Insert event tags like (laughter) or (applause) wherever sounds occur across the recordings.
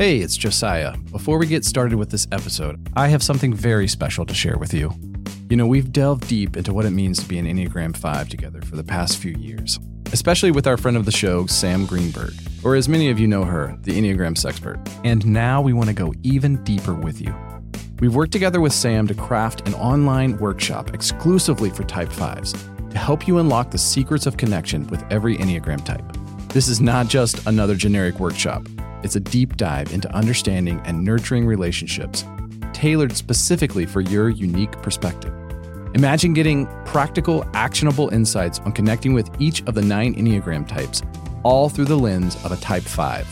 Hey, it's Josiah. Before we get started with this episode, I have something very special to share with you. You know, we've delved deep into what it means to be an Enneagram 5 together for the past few years, especially with our friend of the show, Sam Greenberg, or as many of you know her, the Enneagram Sexpert. And now we want to go even deeper with you. We've worked together with Sam to craft an online workshop exclusively for Type 5s to help you unlock the secrets of connection with every Enneagram type. This is not just another generic workshop. It's a deep dive into understanding and nurturing relationships, tailored specifically for your unique perspective. Imagine getting practical, actionable insights on connecting with each of the nine Enneagram types, all through the lens of a Type 5.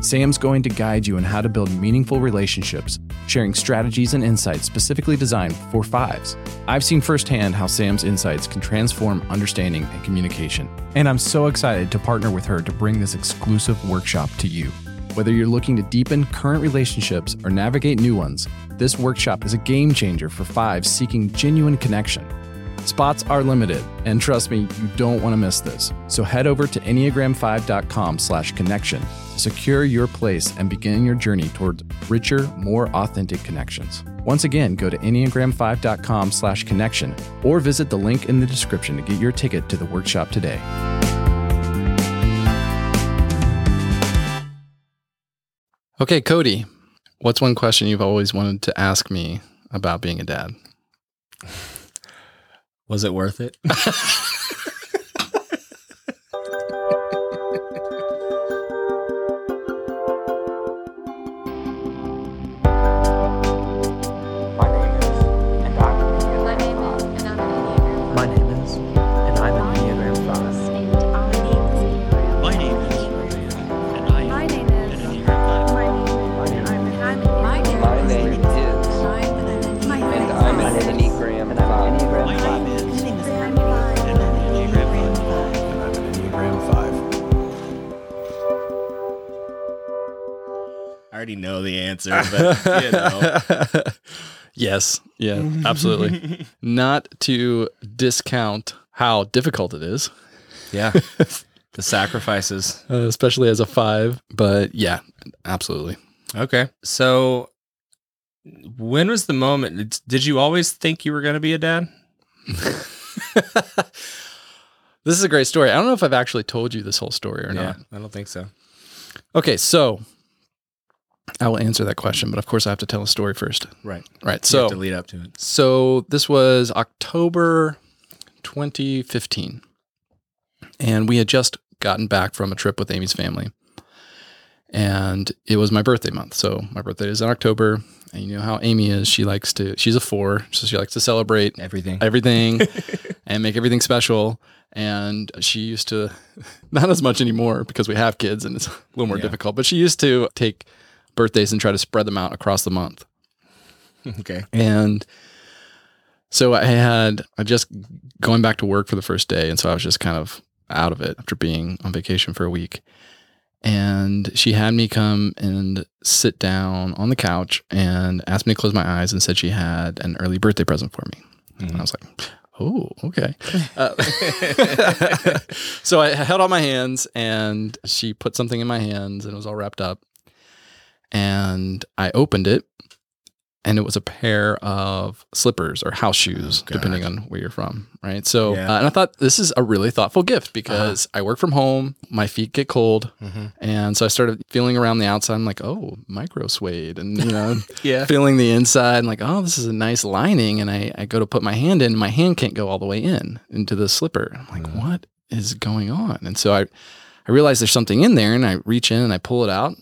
Sam's going to guide you on how to build meaningful relationships, sharing strategies and insights specifically designed for fives. I've seen firsthand how Sam's insights can transform understanding and communication, and I'm so excited to partner with her to bring this exclusive workshop to you. Whether you're looking to deepen current relationships or navigate new ones, this workshop is a game changer for fives seeking genuine connection. Spots are limited, and trust me, you don't want to miss this. So head over to enneagram5.com slash connection to secure your place and begin your journey toward richer, more authentic connections. Once again, go to enneagram5.com slash connection or visit the link in the description to get your ticket to the workshop today. Okay, Cody, what's one question you've always wanted to ask me about being a dad? (laughs) Was it worth it? (laughs) already know the answer, but you know. (laughs) yes, yeah, absolutely. (laughs) Not to discount how difficult it is, yeah. The sacrifices. (laughs) uh, especially as a five, but yeah, absolutely. Okay. So when was the moment? Did you always think you were going to be a dad? this is a great story. I don't know if I've actually told you this whole story or not. I don't think so. Okay, so I will answer that question, but of course I have to tell a story first. Right. Right. So So to lead up to it. So this was October 2015. And we had just gotten back from a trip with Amy's family. And it was my birthday month. So my birthday is in October. And you know how Amy is. She likes to, she's a four. So she likes to celebrate Everything. everything (laughs) and make everything special. And she used to, (laughs) not as much anymore because we have kids and it's a little more Yeah. difficult, but she used to take birthdays and try to spread them out across the month. (laughs) okay. And so I had I just going back to work for the first day, and so I was just kind of out of it after being on vacation for a week. And she had me come and sit down on the couch and asked me to close my eyes and said she had an early birthday present for me. And I was like, oh, okay. (laughs) Uh, (laughs) so I held out my hands and she put something in my hands and it was all wrapped up. And I opened it and it was a pair of slippers or house shoes, Oh, depending on where you're from. Right. So, Yeah. uh, and I thought this is a really thoughtful gift because I work from home, my feet get cold. Mhm. And so I started feeling around the outside. I'm like, oh, micro suede. And, you know, (laughs) Yeah. feeling the inside and like, oh, this is a nice lining. And I, I go to put my hand in, my hand can't go all the way in into the slipper. I'm like, what is going on? And so I, I realize there's something in there and I reach in and I pull it out.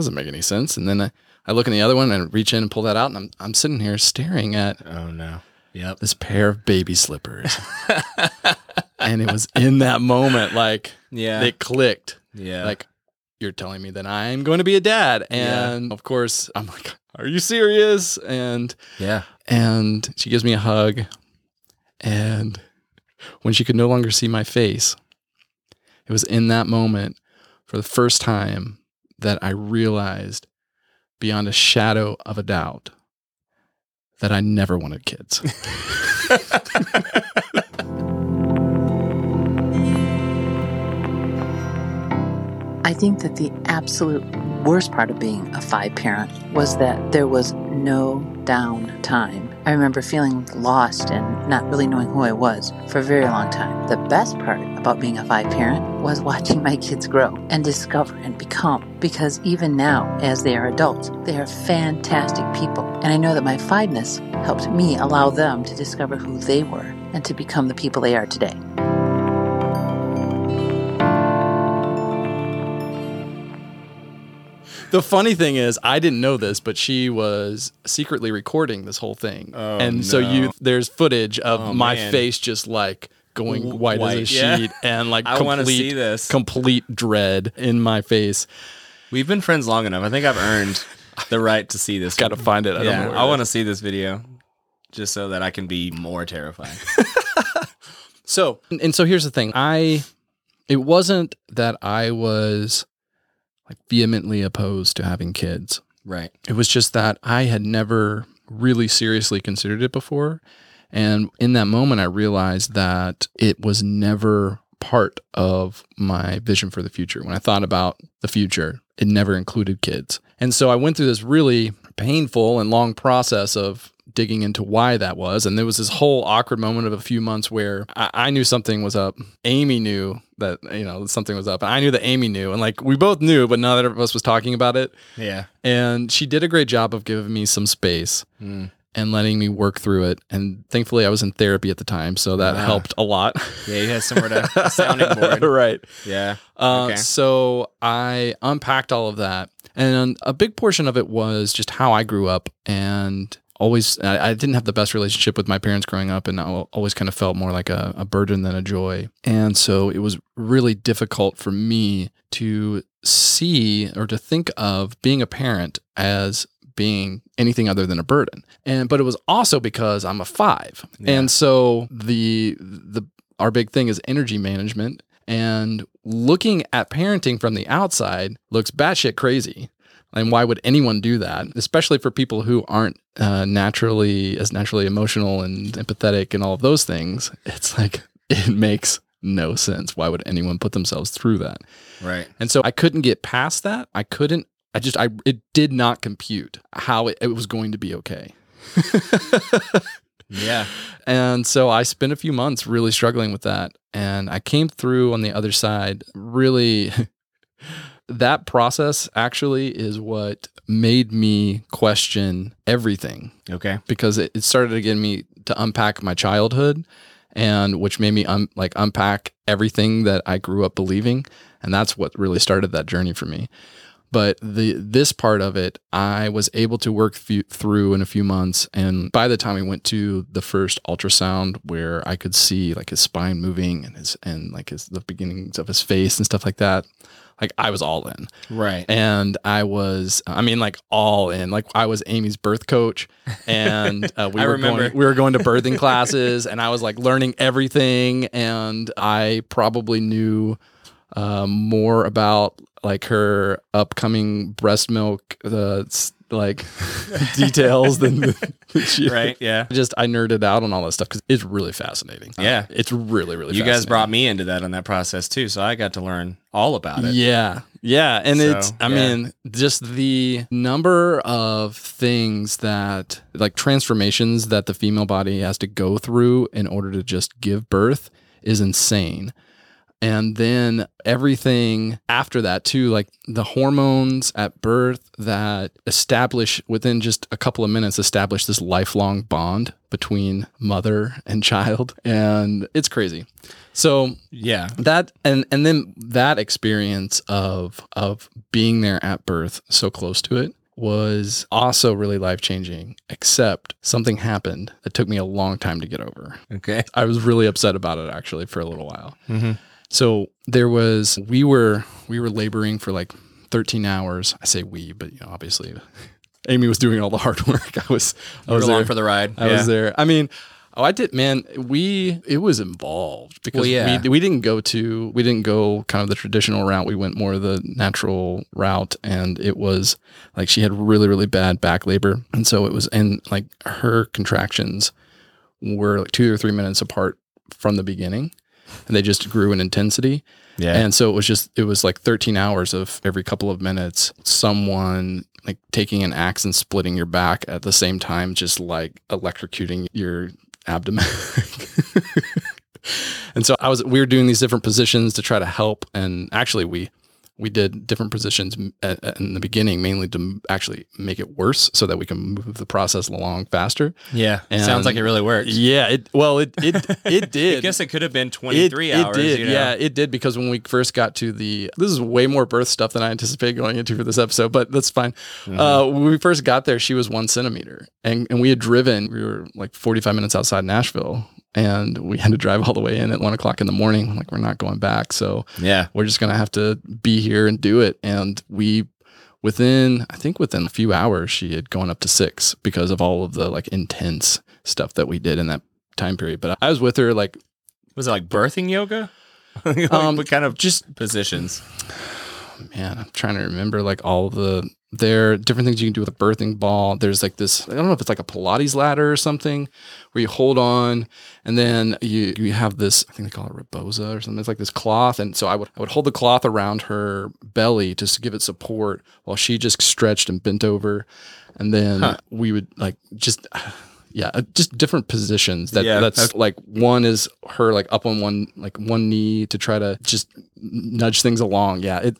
Doesn't make any sense. And then I, I look in the other one and reach in and pull that out. And I'm, I'm sitting here staring at Oh no. Yep. this pair of baby slippers. (laughs) and it was in that moment, like, Yeah. it clicked yeah. like you're telling me that I'm going to be a dad Yeah. and of course I'm like are you serious and yeah. and she gives me a hug and when she could no longer see my face it was in that moment for the first time that I realized beyond a shadow of a doubt that I never wanted kids. I (laughs) I think that the absolute worst part of being a five parent was that there was no down time. I remember feeling lost and not really knowing who I was for a very long time. The best part about being a five parent was (laughs) watching my kids grow and discover and become. Because even now, as they are adults, they are fantastic people. And I know that my fiveness helped me allow them to discover who they were and to become the people they are today. The funny thing is, I didn't know this, but she was secretly recording this whole thing, Oh, and so you there's footage of Oh, my man. face just like going white, white, as a yeah. sheet, and like (laughs) I complete, wanna see this. complete dread in my face. We've been friends long enough. I think I've earned the right to see this. Got to find it. I yeah, I want to see this video just so that I can be more terrified. (laughs) (laughs) So, and so here's the thing. I, it wasn't that I was like vehemently opposed to having kids. right. It was just that I had never really seriously considered it before. And in that moment, I realized that it was never part of my vision for the future. When I thought about the future, it never included kids. And so I went through this really painful and long process of digging into why that was. And there was this whole awkward moment of a few months where I, I knew something was up. Amy knew that, you know, something was up. And I knew that Amy knew. And like we both knew, but none of us was talking about it. Yeah. And she did a great job of giving me some space Mm. and letting me work through it. And thankfully, I was in therapy at the time, so that Ah. helped a lot. Yeah, you had somewhere to (laughs) sounding board. right. Yeah. Uh, Okay. So I unpacked all of that, and a big portion of it was just how I grew up and. Always, I, I didn't have the best relationship with my parents growing up, and I always kind of felt more like a, a burden than a joy. And so it was really difficult for me to see or to think of being a parent as being anything other than a burden. And but it was also because I'm a 5. Yeah. And so the the our big thing is energy management and looking at parenting from the outside looks batshit crazy. And why would anyone do that? Especially for people who aren't uh, naturally as naturally emotional and empathetic and all of those things. It's like (laughs) it makes no sense. Why would anyone put themselves through that? Right. And so I couldn't get past that. I couldn't. I just. I. It did not compute how it, it was going to be okay. (laughs) Yeah. And so I spent a few months really struggling with that. And I came through on the other side really. (laughs) that process actually is what made me question everything. Okay. because it, it started to get me to unpack my childhood and which made me un, like unpack everything that I grew up believing. And that's what really started that journey for me. But the this part of it I was able to work few, through in a few months. And by the time we went to the first ultrasound where I could see like his spine moving and his and like his the beginnings of his face and stuff like that like I was all in Right. and I was, I mean, like all in. Like I was Amy's birth coach, and uh, (laughs) we were remember. going, we were going to birthing classes, and I was like learning everything, and I probably knew uh, more about like her upcoming breast milk, the like (laughs) details than she. right. (laughs) Yeah. Just I nerded out on all that stuff because it's really fascinating. Uh, Yeah. it's really really. You guys brought me into that on that process too, so I got to learn all about it. Yeah. Yeah. And So, it's, I yeah. mean, just the number of things that, like transformations that the female body has to go through in order to just give birth is insane. And then everything after that, too, like the hormones at birth that establish within just a couple of minutes, establish this lifelong bond between mother and child. And it's crazy. So Yeah. that and and then that experience of of being there at birth so close to it was also really life changing except something happened that took me a long time to get over Okay. i was really upset about it actually for a little while Mhm. So there was we were we were laboring for like 13 hours i say we but you know obviously (laughs) amy was doing all the hard (laughs) work i was i was along for the ride. I was there. I mean, oh, I did, man. We it was involved because Well, yeah. we we didn't go to we didn't go kind of the traditional route. We went more the natural route, and it was like she had really really bad back labor, and so it was and like her contractions were like two or three minutes apart from the beginning. And they just grew in intensity. Yeah. And so it was just it was like 13 hours of every couple of minutes someone like taking an axe and splitting your back at the same time just like electrocuting your abdomen. (laughs) and so I was we were doing these different positions to try to help and actually we we did different positions at, at- in the beginning mainly to actually make it worse so that we can move the process along faster. yeah. And- Sounds like it really worked. Yeah, it well it it (laughs) it did. I guess it could have been 23 hours. It did, you know? yeah, it did because when we first got to the, this is way more birth stuff than I anticipated going into for this episode, but that's fine. Mm-hmm. Uh, when we first got there, she was one centimeter, and and we had driven. We were like forty five minutes outside Nashville, and we had to drive all the way in at one o'clock in the morning. Like we're not going back, so Yeah. we're just gonna have to be here and do it. And we, within I think within a few hours, she had gone up to six because of all of the like intense stuff that we did in that time period. But I was with her like Was it like birthing yoga? (laughs) Like, Um, what kind of just positions? (sighs) man, I'm trying to remember like all the there are different things you can do with a birthing ball. There's like this, I don't know if it's like a Pilates ladder or something where you hold on and then you you have this, I think they call it rebosa or something. It's like this cloth. And so I would I would hold the cloth around her belly just to give it support while she just stretched and bent over. And then Huh. we would like just yeah, uh, just different positions. That Yeah, that's okay. like one is her like up on one like one knee to try to just nudge things along. Yeah, it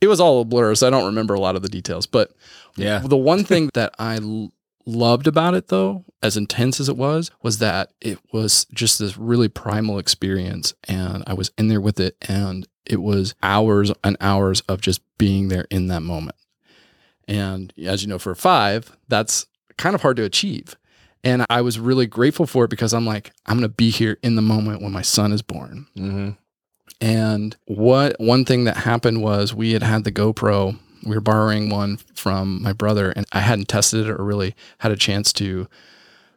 it was all a blur, so I don't remember a lot of the details. But Yeah. the one thing that I l- loved about it, though, as intense as it was, was that it was just this really primal experience, and I was in there with it, and it was hours and hours of just being there in that moment. And as you know, for five, that's kind of hard to achieve. And I was really grateful for it because I'm like, I'm going to be here in the moment when my son is born. Mm-hmm. And what one thing that happened was we had had the GoPro. We were borrowing one from my brother, and I hadn't tested it or really had a chance to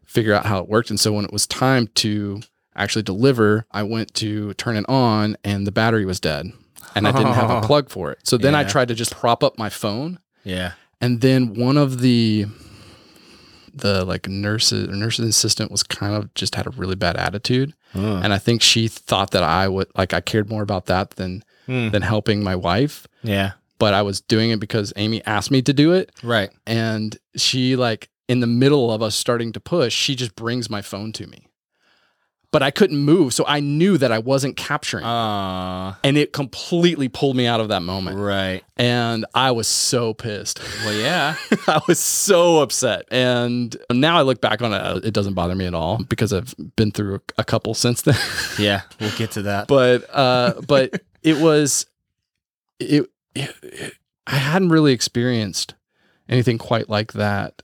figure out how it worked. And so when it was time to actually deliver, I went to turn it on, and the battery was dead, and I didn't have a (laughs) plug for it. So then I tried to just prop up my phone, Yeah. and then one of the the like nurses or nurse's assistant was kind of just had a really bad attitude Uh, and I think she thought that I would like I cared more about that than Hmm. than helping my wife. Yeah. But I was doing it because Amy asked me to do it, Right. and she like in the middle of us starting to push, she just brings my phone to me. But I couldn't move, so I knew that I wasn't capturing, Uh, and it completely pulled me out of that moment. right. And I was so pissed. Well, yeah. (laughs) I was so upset. And now I look back on it, it doesn't bother me at all because I've been through a, a couple since then. (laughs) yeah. We'll get to that. but uh but (laughs) it was it, it, it- I hadn't really experienced anything quite like that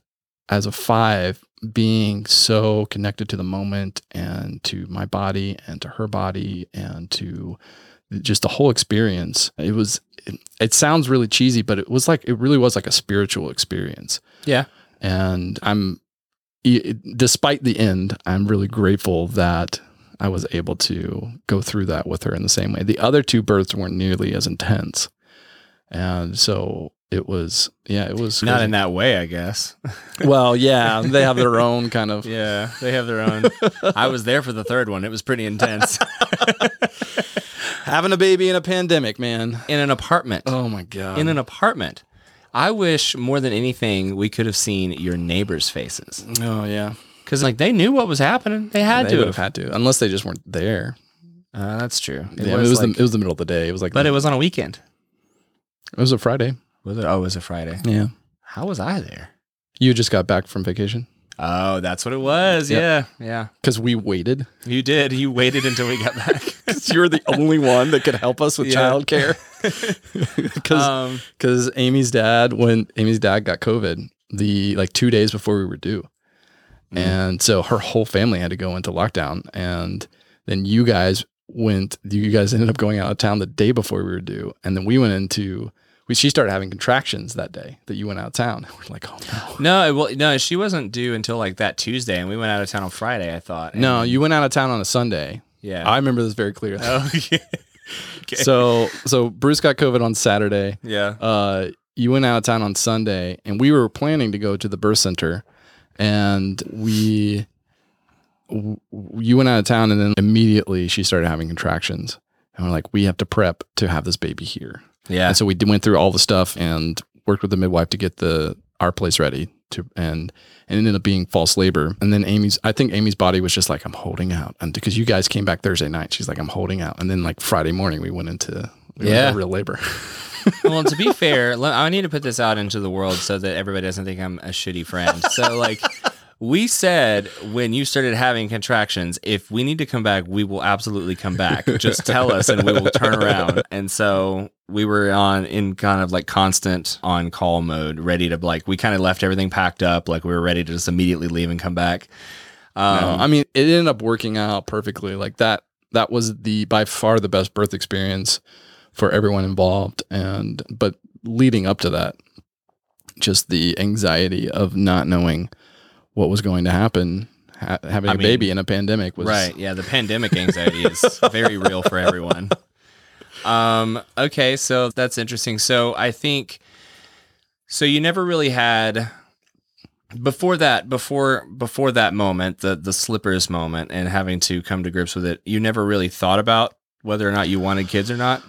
as a 5 being so connected to the moment and to my body and to her body and to just the whole experience it was it, it sounds really cheesy but it was like it really was like a spiritual experience yeah. and I'm despite the end, I'm really grateful that I was able to go through that with her in the same way. The other two births weren't nearly as intense. And so it was yeah, it was Not in that way, I guess. (laughs) Well, yeah, they have their own kind of Yeah. They have their own. I was there for the third one. It was pretty intense. (laughs) having a baby in a pandemic, man. in an apartment. Oh my god. in an apartment. I wish more than anything we could have seen your neighbors' faces Oh yeah. because like they knew what was happening. They had they to would have. had to unless they just weren't there. Uh, that's true. It yeah, was, it was like- the it was the middle of the day. It was like but it was on a weekend. it was a Friday. Was it? Oh, it was a Friday. Yeah. How was I there? You just got back from vacation Oh, that's what it was. Yeah, yeah. because we waited. You did. You waited until we got back. (laughs) because you're the only one that could help us with Yeah. childcare. (laughs) (laughs) Because um, because Amy's dad, when Amy's dad got COVID, the like two days before we were due, Mm. and so her whole family had to go into lockdown, and then you guys went. You guys ended up going out of town the day before we were due, and then we went into. We, she started having contractions that day that you went out of town. (laughs) We're like, oh no. no, well, no, she wasn't due until like that Tuesday, and we went out of town on Friday. I thought. No, you went out of town on a Sunday. Yeah. I remember this very clearly. oh, yeah. (laughs) Okay. (laughs) So so Bruce got COVID on Saturday. yeah. uh, you went out of town on Sunday, and we were planning to go to the birth center, and we w- w- you went out of town, and then immediately she started having contractions, and we're like, we have to prep to have this baby here. Yeah. And so we went through all the stuff and worked with the midwife to get the our place ready to and and it ended up being false labor. And then Amy's I think Amy's body was just like I'm holding out. And because you guys came back Thursday night, she's like I'm holding out. And then like Friday morning we went into we went Yeah. into real labor. (laughs) well, to be fair, I need to put this out into the world so that everybody doesn't think I'm a shitty friend. So, like, we said when you started having contractions, if we need to come back, we will absolutely come back. Just tell us and we will turn around. And so we were on in kind of like constant on call mode, ready to like, we kind of left everything packed up. Like, we were ready to just immediately leave and come back. Um, No, I mean, it ended up working out perfectly. Like that, that was the by far the best birth experience for everyone involved. And but leading up to that, just the anxiety of not knowing what was going to happen, ha- having I a mean, baby in a pandemic was Right. Yeah. The pandemic anxiety is very real for everyone. (laughs) Um, okay. So that's interesting. So I think, so you never really had before that, before, before that moment, the, the slippers moment and having to come to grips with it, you never really thought about whether or not you wanted kids or not.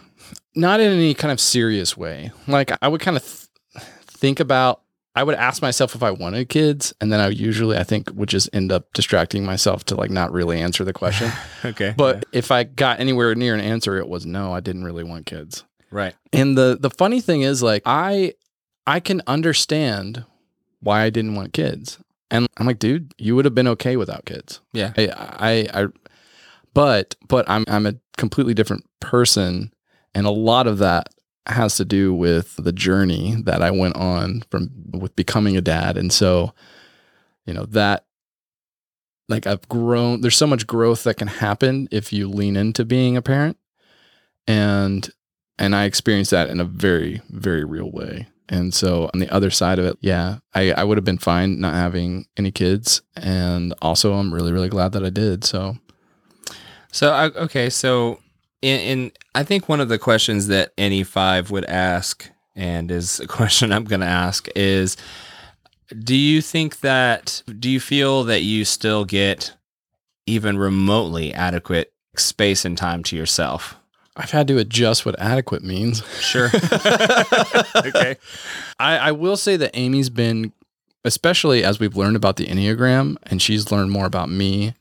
not in any kind of serious way. Like I would kind of th- think about. I would ask myself if I wanted kids, and then I usually I think would just end up distracting myself to like not really answer the question. (laughs) Okay. But if I got anywhere near an answer, it was no, I didn't really want kids. right. And the the funny thing is like I I can understand why I didn't want kids. And I'm like, dude, you would have been okay without kids. Yeah. I I, I but but I'm I'm a completely different person and a lot of that has to do with the journey that I went on from with becoming a dad. And so, you know, that like I've grown there's so much growth that can happen if you lean into being a parent. And and I experienced that in a very, very real way. And so on the other side of it, yeah, I, I would have been fine not having any kids. And also I'm really, really glad that I did. So So okay, so in, in I think one of the questions that any five would ask, and is a (laughs) question I'm going to ask, is do you think that do you feel that you still get even remotely adequate space and time to yourself? I've had to adjust what adequate means. Sure. (laughs) okay. I, I will say that Amy's been, especially as we've learned about the Enneagram and she's learned more about me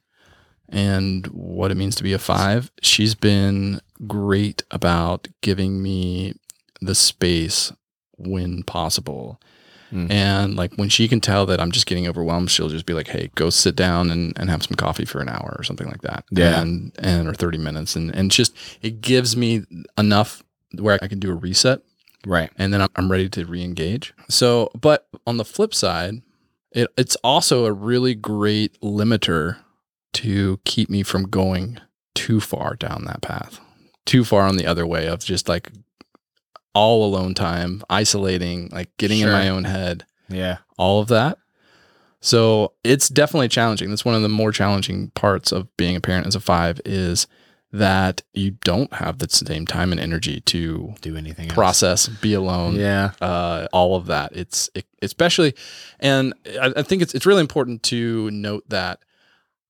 and what it means to be a five, she's been great about giving me the space when possible. Mm. And like when she can tell that I'm just getting overwhelmed, she'll just be like, Hey, go sit down and, and have some coffee for an hour or something like that. Yeah. And and or 30 minutes. And and just it gives me enough where I can do a reset Right. and then I'm- I'm ready to re-engage. So, but on the flip side, it, it's also a really great limiter to keep me from going too far down that path, too far on the other way of just like all alone time, isolating, like getting in my own head, Yeah. all of that. So it's definitely challenging. That's one of the more challenging parts of being a parent as a five is that you don't have the same time and energy to Do anything else. process, be alone, Yeah. uh, all of that. It's it, especially, and I, I think it's it's really important to note that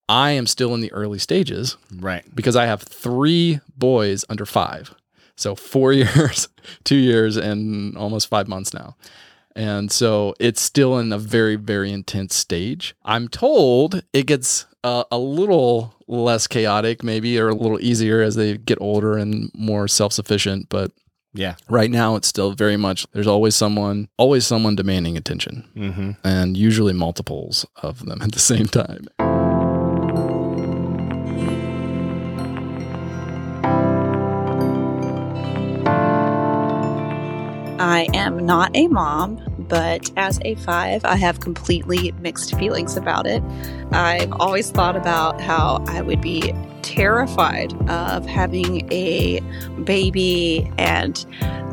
I am still in the early stages Right. because I have three boys under five, so four (laughs) years, two years, and almost five months now. And so it's still in a very, very intense stage. I'm told it gets uh, a little less chaotic, maybe, or a little easier as they get older and more self sufficient. But Yeah. right now it's still very much there's always someone always someone demanding attention Mm-hmm. and usually multiples of them at the same time I am not a mom, but as a five, I have completely mixed feelings about it. I've always thought about how I would be terrified of having a baby and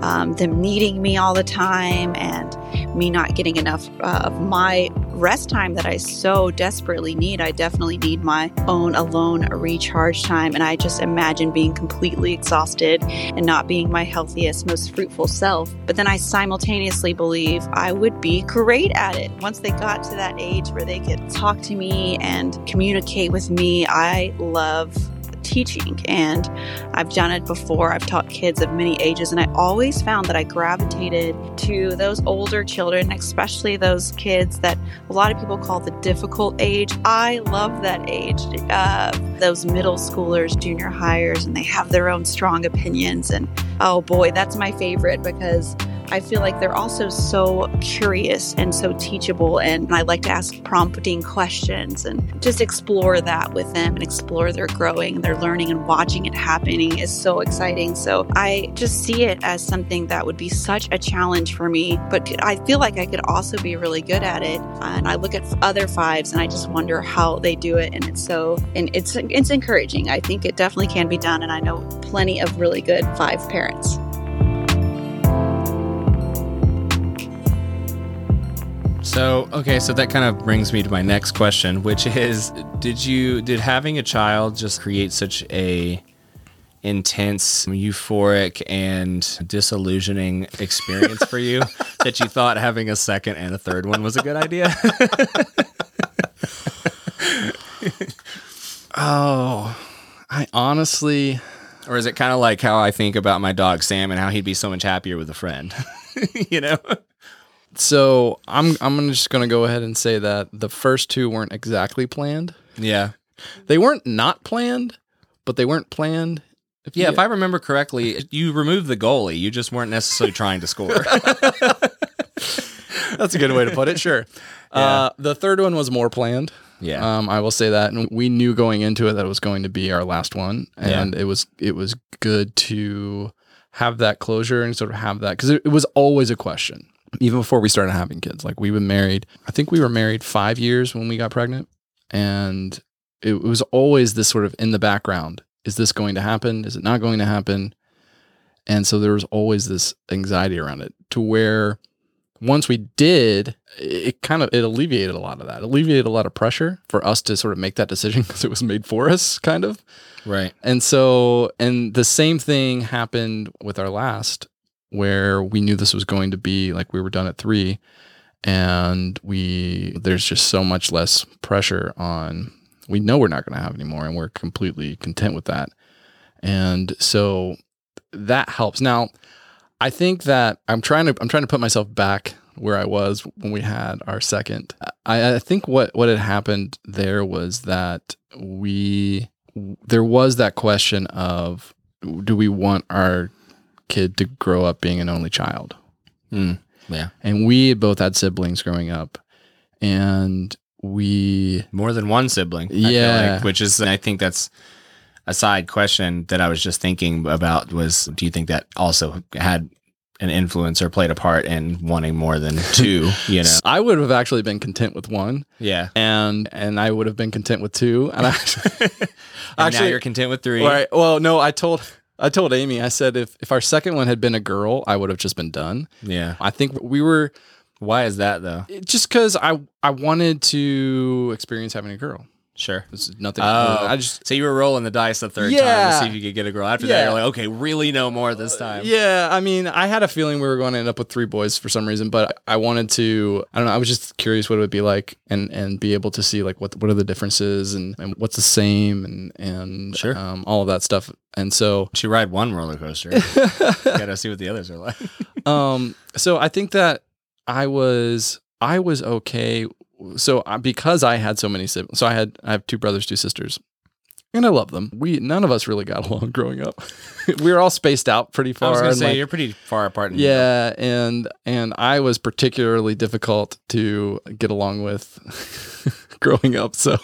um, them needing me all the time and me not getting enough uh, of my rest time that I so desperately need. I definitely need my own alone recharge time. And I just imagine being completely exhausted and not being my healthiest, most fruitful self. But then I simultaneously believe I would be great at it. Once they got to that age where they could talk to me and communicate with me, I love teaching and I've done it before. I've taught kids of many ages and I always found that I gravitated to those older children, especially those kids that a lot of people call the difficult age. I love that age. Uh, those middle schoolers, junior hires, and they have their own strong opinions. And oh boy, that's my favorite because I feel like they're also so curious and so teachable. And I like to ask prompting questions and just explore that with them and explore their growing their learning and watching it happening is so exciting. So I just see it as something that would be such a challenge for me. But I feel like I could also be really good at it. And I look at other fives and I just wonder how they do it. And it's so, and it's, it's encouraging. I think it definitely can be done. And I know plenty of really good five parents. So, okay, so that kind of brings me to my next question, which is did you did having a child just create such a intense, euphoric and disillusioning experience for you (laughs) that you thought having a second and a third one was a good idea? (laughs) Oh, I honestly, or is it kind of like how I think about my dog Sam and how he'd be so much happier with a friend? (laughs) you know? So I'm I'm just gonna go ahead and say that the first two weren't exactly planned. Yeah. They weren't not planned, but they weren't planned. If Yeah, you- if I remember correctly, you removed the goalie. You just weren't necessarily trying to score. (laughs) that's a good way to put it. Sure. Uh, the third one was more planned. Yeah. Um, I will say that, and we knew going into it that it was going to be our last one, and it was it was good to have that closure and sort of have that because it, it was always a question even before we started having kids. Like we've been married, I think we were married five years when we got pregnant, and it was always this sort of in the background: is this going to happen? Is it not going to happen? And so there was always this anxiety around it to where once we did, it kind of it alleviated a lot of that. It alleviated a lot of pressure for us to sort of make that decision (laughs) because it was made for us, kind of. right. And so, and the same thing happened with our last, where we knew this was going to be like we were done at three, and we there's just so much less pressure on. We know we're not going to have anymore, and we're completely content with that. And so that helps. Now, I think that I'm trying to I'm trying to put myself back where I was when we had our second. I, I think what what had happened there was that we there was that question of do we want our kid to grow up being an only child? Mm, yeah. And we both had siblings growing up, and we More than one sibling. I feel Yeah. like, which is, I think that's a side question that I was just thinking about was do you think that also had an influence or played a part in wanting more than (laughs) two, you know? I would have actually been content with one, Yeah. and and I would have been content with two. And I (laughs) And now you're content with three. Right. Well, no, I told I told Amy, I said if if our second one had been a girl, I would have just been done. Yeah. I think we were Why is that though? it- just because I I wanted to experience having a girl. Sure. This is nothing. Oh, I just so you were rolling the dice the third time to see if you could get a girl. After that, you're like, okay, really no more this time. yeah. I mean, I had a feeling we were going to end up with three boys for some reason, but I wanted to. I don't know. I was just curious what it would be like, and and be able to see like what what are the differences and, and what's the same and and Sure. um, all of that stuff. And so She ride one roller coaster. (laughs) Gotta see what the others are like. (laughs) um so i think that i was i was okay so I, because i had so many siblings so i had i have two brothers two sisters and i love them we none of us really got (laughs) along growing up (laughs) we were all spaced out pretty far. I was gonna say like- you're pretty far apart. In yeah and and i was particularly difficult to get along with (laughs) growing up so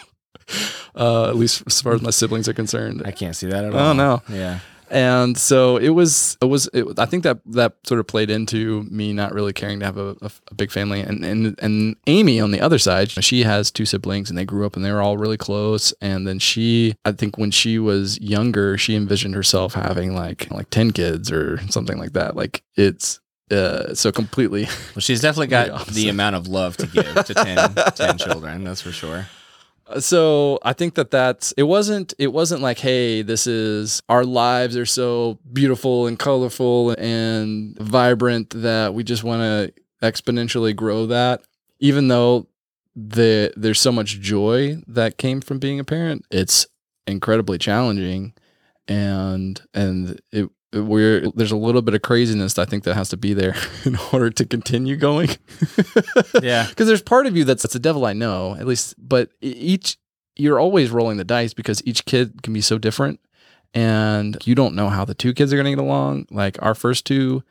uh at least as far as my siblings are concerned I can't see that at all. Oh, no. Yeah. And so it was it was it, i think that that sort of played into me not really caring to have a, a, a big family and, and and amy on the other side she has two siblings and they grew up and they were all really close and then she i think when she was younger she envisioned herself having like like 10 kids or something like that like it's uh, so completely. Well, she's definitely (laughs) got The the amount of love to give to 10, 10 children. That's for sure. Uh, so I think that that's it wasn't it wasn't like hey this is our lives are so beautiful and colorful and vibrant that we just want to exponentially grow that. Even though the there's so much joy that came from being a parent it's incredibly challenging and and it we're there's a little bit of craziness I think that has to be there (laughs) in order to continue going. (laughs) Yeah. because there's part of you that's that's the devil I know at least but each you're always rolling the dice because each kid can be so different and you don't know how the two kids are going to get along. Like our first two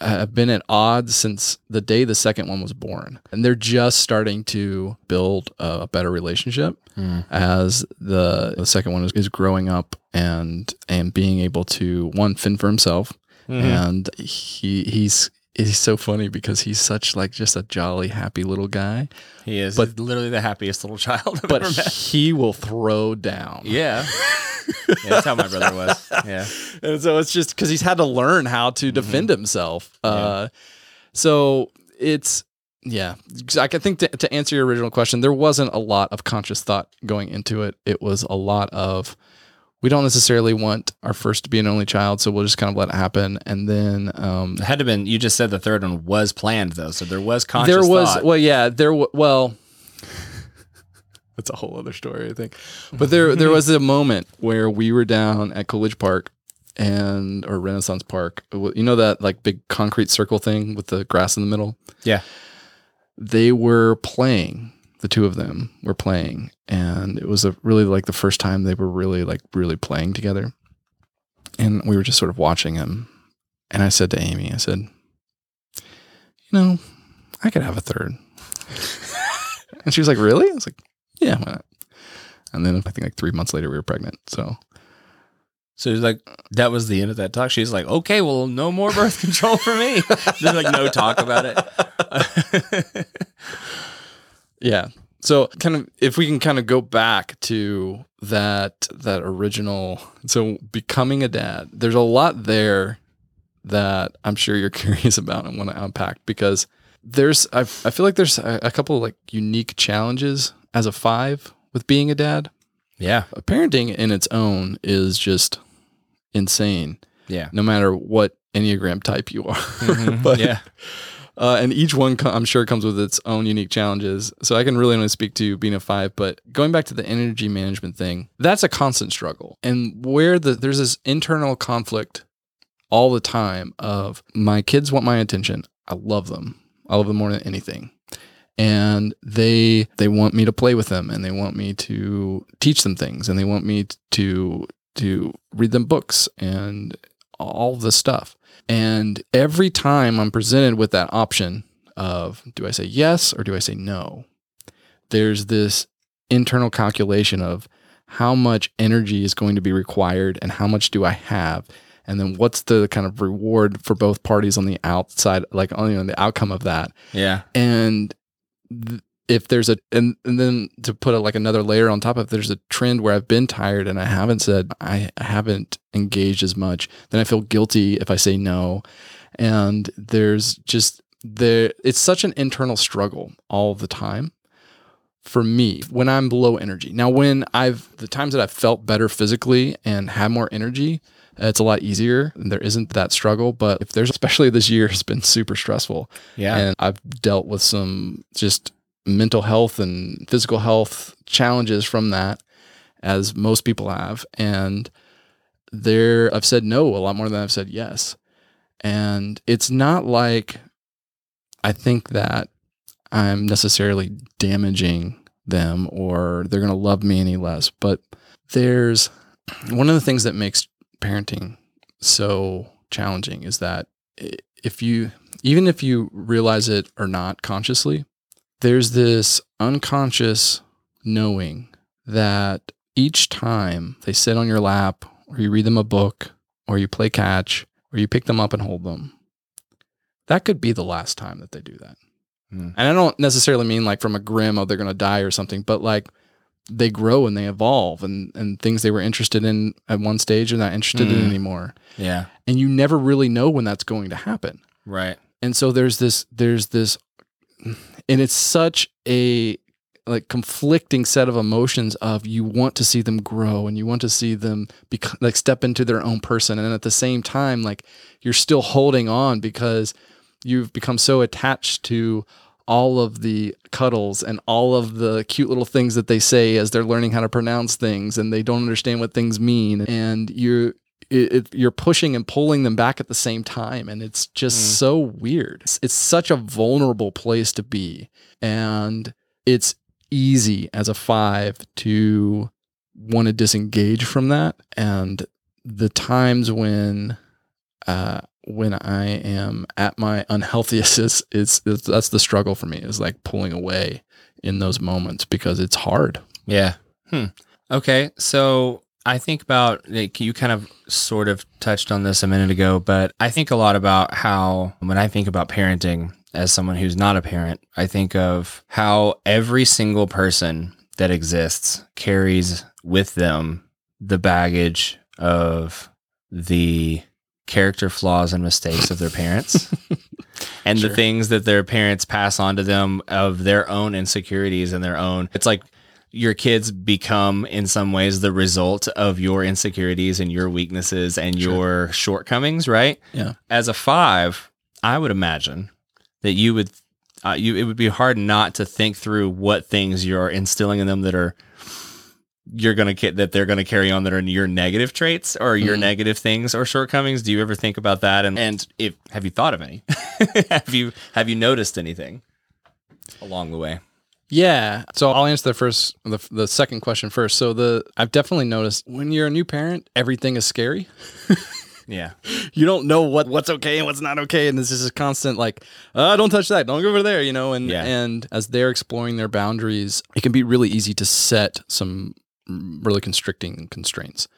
have been at odds since the day the second one was born and they're just starting to build a better relationship hmm. as the, the second one is, is growing up and and being able to one fend for himself and he he's he's so funny because he's such like just a jolly happy little guy He is But- literally the happiest little (laughs) child I've but he will throw down Yeah. yeah. That's how my brother was. Yeah. (laughs) and so it's just because he's had to learn how to defend himself. Uh, so it's yeah. I think to, to answer your original question, there wasn't a lot of conscious thought going into it. It was a lot of we don't necessarily want our first to be an only child, so we'll just kind of let it happen. And then um, It had to been, you just said the third one was planned though. So there was conscious there was thought. well, yeah, there w- well. (laughs) That's a whole other story, I think. But there, there was a moment where we were down at Coolidge Park and or Renaissance Park. You know that like big concrete circle thing with the grass in the middle. Yeah. They were playing. The two of them were playing, and it was a really like the first time they were really like really playing together. And we were just sort of watching them. And I said to Amy, I said, "You know, I could have a third. (laughs) and she was like, "Really?" I was like, "Yeah, why not?" And then I think like three months later, we were pregnant. So So like, that was the end of that talk. She's like, okay, well, no more birth control for me. (laughs) There's like no talk about it. (laughs) yeah. So kind of if we can kind of go back to that that original so becoming a dad, there's a lot there that I'm sure you're (laughs) curious about and want to unpack because there's I, I feel like there's a, a couple of like unique challenges as a five with being a dad. yeah. Parenting in its own is just insane. Yeah. no matter what enneagram type you are. (laughs) Mhm. but yeah. Uh, and each one co- I'm sure comes with its own unique challenges. So I can really only speak to being a five. But going back to the energy management thing, that's a constant struggle. And where the there's this internal conflict all the time of my kids want my attention. I love them. I love them more than anything. And they they want me to play with them and they want me to teach them things and they want me to to read them books and all this stuff. And every time I'm presented with that option of do I say yes or do I say no, there's this internal calculation of how much energy is going to be required and how much do I have. And then what's the kind of reward for both parties on the outside, like on you know, the outcome of that Yeah. and th- if there's a and, and then to put a, like another layer on top of there's a trend where I've been tired and I haven't said I, I haven't engaged as much, then I feel guilty if I say no. And there's just there it's such an internal struggle all the time for me when I'm low energy. Now when I've the times that I've felt better physically and had more energy, it's a lot easier. and There isn't that struggle, but if there's especially this year has been super stressful. Yeah. And I've dealt with some just mental health and physical health challenges from that, as most people have. And there, I've said no a lot more than I've said yes. And it's not like I think that I'm necessarily damaging them or they're going to love me any less. But there's one of the things that makes parenting so challenging is that if you, even if you realize it or not consciously, there's this unconscious knowing that each time they sit on your lap or you read them a book or you play catch or you pick them up and hold them, that could be the last time that they do that. Hmm. And I don't necessarily mean like from a grim, oh, they're going to die or something, but like they grow and they evolve and, and things they were interested in at one stage are not interested in Mm. anymore. Yeah. And you never really know when that's going to happen. Right. and so there's this there's this and it's such a like conflicting set of emotions of you want to see them grow and you want to see them bec- like step into their own person. And at the same time like you're still holding on because you've become so attached to all of the cuddles and all of the cute little things that they say as they're learning how to pronounce things and they don't understand what things mean. And you're it, it, you're pushing and pulling them back at the same time and it's just so weird it's, it's such a vulnerable place to be and it's easy as a five to want to disengage from that and the times when uh when i am at my unhealthiest is, is that's the struggle for me is like pulling away in those moments because it's hard Yeah. Hmm. Okay. So I think about like you kind of sort of touched on this a minute ago, but I think a lot about how when I think about parenting as someone who's not a parent, I think of how every single person that exists carries with them the baggage of the character flaws and mistakes of their parents (laughs) and the things that their parents pass on to them of their own insecurities and their own it's like your kids become in some ways the result of your insecurities and your weaknesses and Sure. your shortcomings right Yeah. as a five i would imagine that you would uh, you it would be hard not to think through what things you're instilling in them that are you're gonna get that they're gonna carry on that are your negative traits or your Mhm. negative things or shortcomings. Do you ever think about that? And and if have you thought of any? (laughs) have you have you noticed anything along the way? Yeah. So I'll answer the first, the, the second question first. So the I've definitely noticed when you're a new parent, everything is scary. (laughs) Yeah, You don't know what what's okay and what's not okay, and this is a constant like, uh, don't touch that, don't go over there, you know. And Yeah. and as they're exploring their boundaries, it can be really easy to set some really constricting constraints.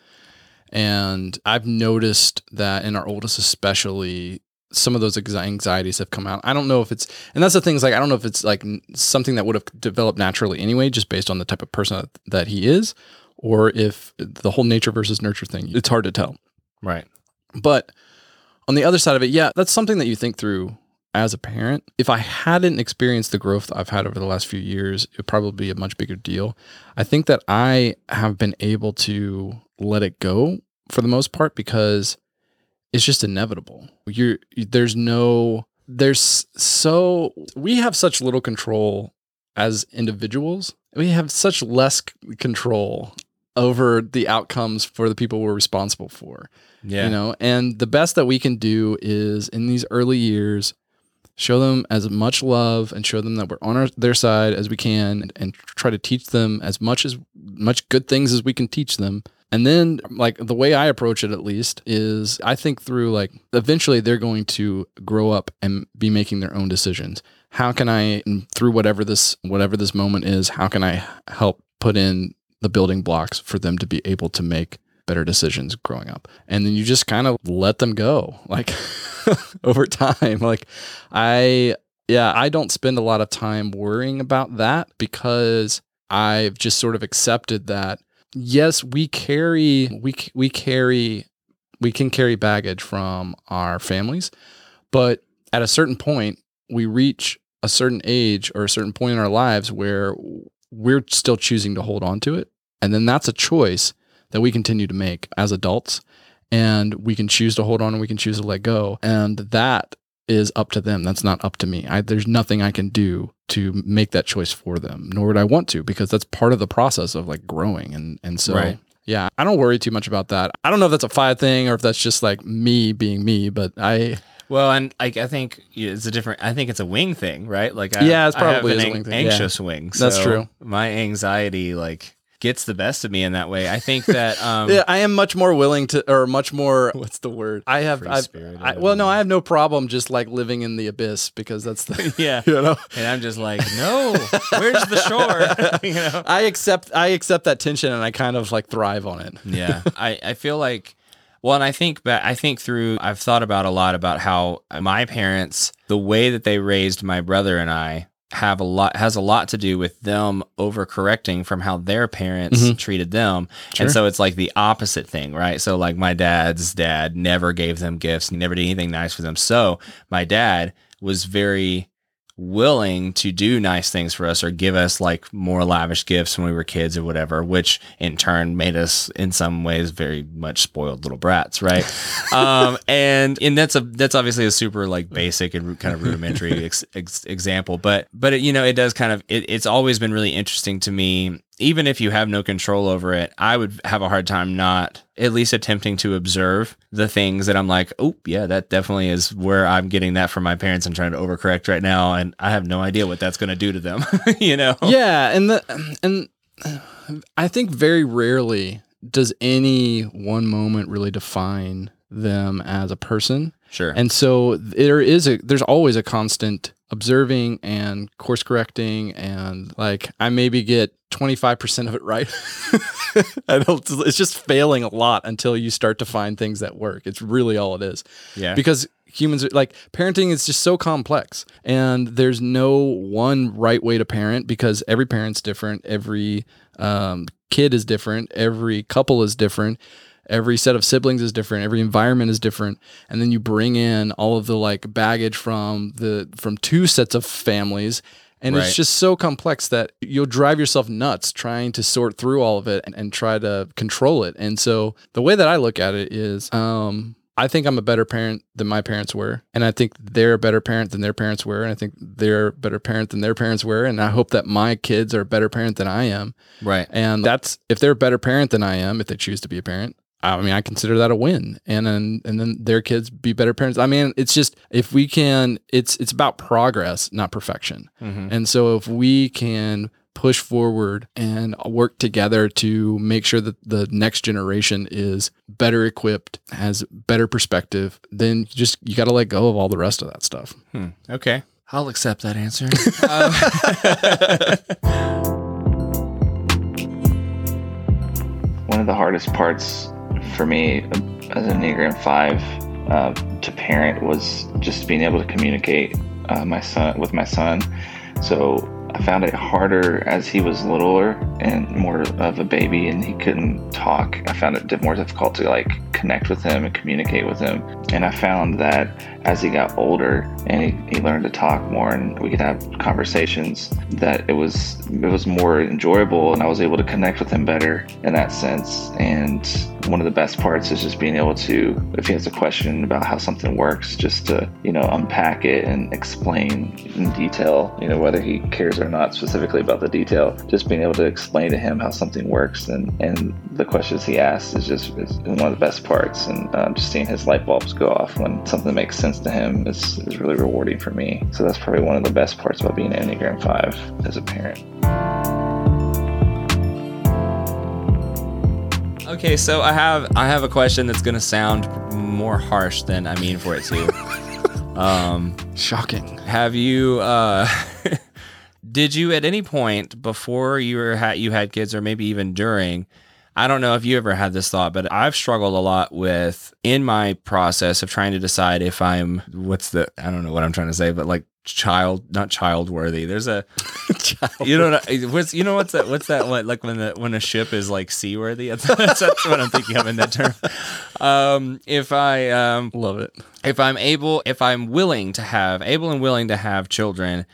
And I've noticed that in our oldest, especially, some of those anxieties have come out. I don't know if it's, and that's the thing is like, I don't know if it's like something that would have developed naturally anyway, just based on the type of person that, that he is, or if the whole nature versus nurture thing, it's hard to tell. right. But on the other side of it, yeah, that's something that you think through as a parent. If I hadn't experienced the growth I've had over the last few years, it would probably be a much bigger deal. I think that I have been able to let it go for the most part because it's just inevitable. You're there's no there's so we have such little control as individuals. We have such less c- control over the outcomes for the people we're responsible for Yeah, you know and the best that we can do is in these early years show them as much love and show them that we're on our, their side as we can and, and try to teach them as much as much good things as we can teach them and then like the way i approach it at least is i think through like eventually they're going to grow up and be making their own decisions how can i through whatever this whatever this moment is how can i help put in the building blocks for them to be able to make better decisions growing up. And then you just kind of let them go like (laughs) over time. Like I yeah, I don't spend a lot of time worrying about that because I've just sort of accepted that yes, we carry we we carry we can carry baggage from our families, but at a certain point we reach a certain age or a certain point in our lives where we're still choosing to hold on to it. And then that's a choice that we continue to make as adults. And we can choose to hold on and we can choose to let go. And that is up to them. That's not up to me. I, there's nothing I can do to make that choice for them, nor would I want to, because that's part of the process of like growing. And, and so, Right. yeah, I don't worry too much about that. I don't know if that's a five thing or if that's just like me being me, but I, Well, and like I think it's a different. I think it's a wing thing, right? Like, I, Yeah, it's I have probably an a wing thing, yeah. Anxious wing. That's true. My anxiety like gets the best of me in that way. I think that. Um, (laughs) yeah, I am much more willing to, or much more. (laughs) What's the word? I have. I've, I, well, no, I have no problem just like living in the abyss because that's the. (laughs) yeah. You know, And I'm just like, no, where's the shore? you know. I accept. I accept that tension, and I kind of like thrive on it. yeah I, I feel like well and i think back i think through i've thought about a lot about how my parents the way that they raised my brother and i have a lot has a lot to do with them overcorrecting from how their parents Mhm. treated them. Sure. And so it's like the opposite thing, right? So like my dad's dad never gave them gifts, he never did anything nice for them. So my dad was very willing to do nice things for us or give us like more lavish gifts when we were kids or whatever, which in turn made us in some ways very much spoiled little brats, right? (laughs) um, and and that's a that's obviously a super like basic and kind of rudimentary (laughs) ex, ex, example, but but it, you know it does kind of it, it's always been really interesting to me. Even if you have no control over it, I would have a hard time not at least attempting to observe the things that I'm like, oh yeah, that definitely is where I'm getting that from my parents and trying to overcorrect right now, and I have no idea what that's going to do to them, (laughs) you know? Yeah, and the and I think very rarely does any one moment really define them as a person. Sure. And so there is a there's always a constant observing and course correcting and like I maybe get 25% of it right. (laughs) I don't it's just failing a lot until you start to find things that work. It's really all it is yeah. because humans are like parenting is just so complex and there's no one right way to parent because every parent's different every um, kid is different every couple is different every set of siblings is different every environment is different and then you bring in all of the like baggage from the from two sets of families and Right. it's just so complex that you'll drive yourself nuts trying to sort through all of it and, and try to control it. And so the way that I look at it is, um, I think I'm a better parent than my parents were. And I think they're a better parent than their parents were. And I think they're a better parent than their parents were. And I hope that my kids are a better parent than I am. right. And that's if they're a better parent than I am, if they choose to be a parent. I mean, I consider that a win, and then and then their kids be better parents. I mean, it's just if we can, it's it's about progress, not perfection. Mhm. And so if we can push forward and work together to make sure that the next generation is better equipped, has better perspective, then you just you got to let go of all the rest of that stuff. Hmm. Okay. I'll accept that answer. (laughs) (laughs) (laughs) One of the hardest parts for me as an Enneagram 5 uh, to parent was just being able to communicate uh, my son with my son. So I found it harder as he was littler and more of a baby and he couldn't talk. I found it more difficult to like connect with him and communicate with him. And I found that as he got older and he, he learned to talk more and we could have conversations that it was it was more enjoyable and I was able to connect with him better in that sense. And one of the best parts is just being able to, if he has a question about how something works, just to, you know, unpack it and explain in detail, you know, whether he cares or not specifically about the detail, just being able to explain to him how something works and, and the questions he asks is just is one of the best parts. And um, just seeing his light bulbs go off when something makes sense to him is, is really rewarding for me. So that's probably one of the best parts about being an Enneagram 5 as a parent. Okay, so I have I have a question that's gonna sound more harsh than I mean for it to. (laughs) um, Shocking. have you uh, (laughs) did you at any point before you were ha- you had kids or maybe even during? I don't know if you ever had this thought, but I've struggled a lot with in my process of trying to decide if I'm what's the I don't know what I'm trying to say, but like child not child worthy. There's a (laughs) (laughs) you know what I- what's you know what's that what's that what like when the when a ship is like seaworthy that's, (laughs) that's, that's what i'm thinking of in that term um if i um Love it. if i'm able if i'm willing to have able and willing to have children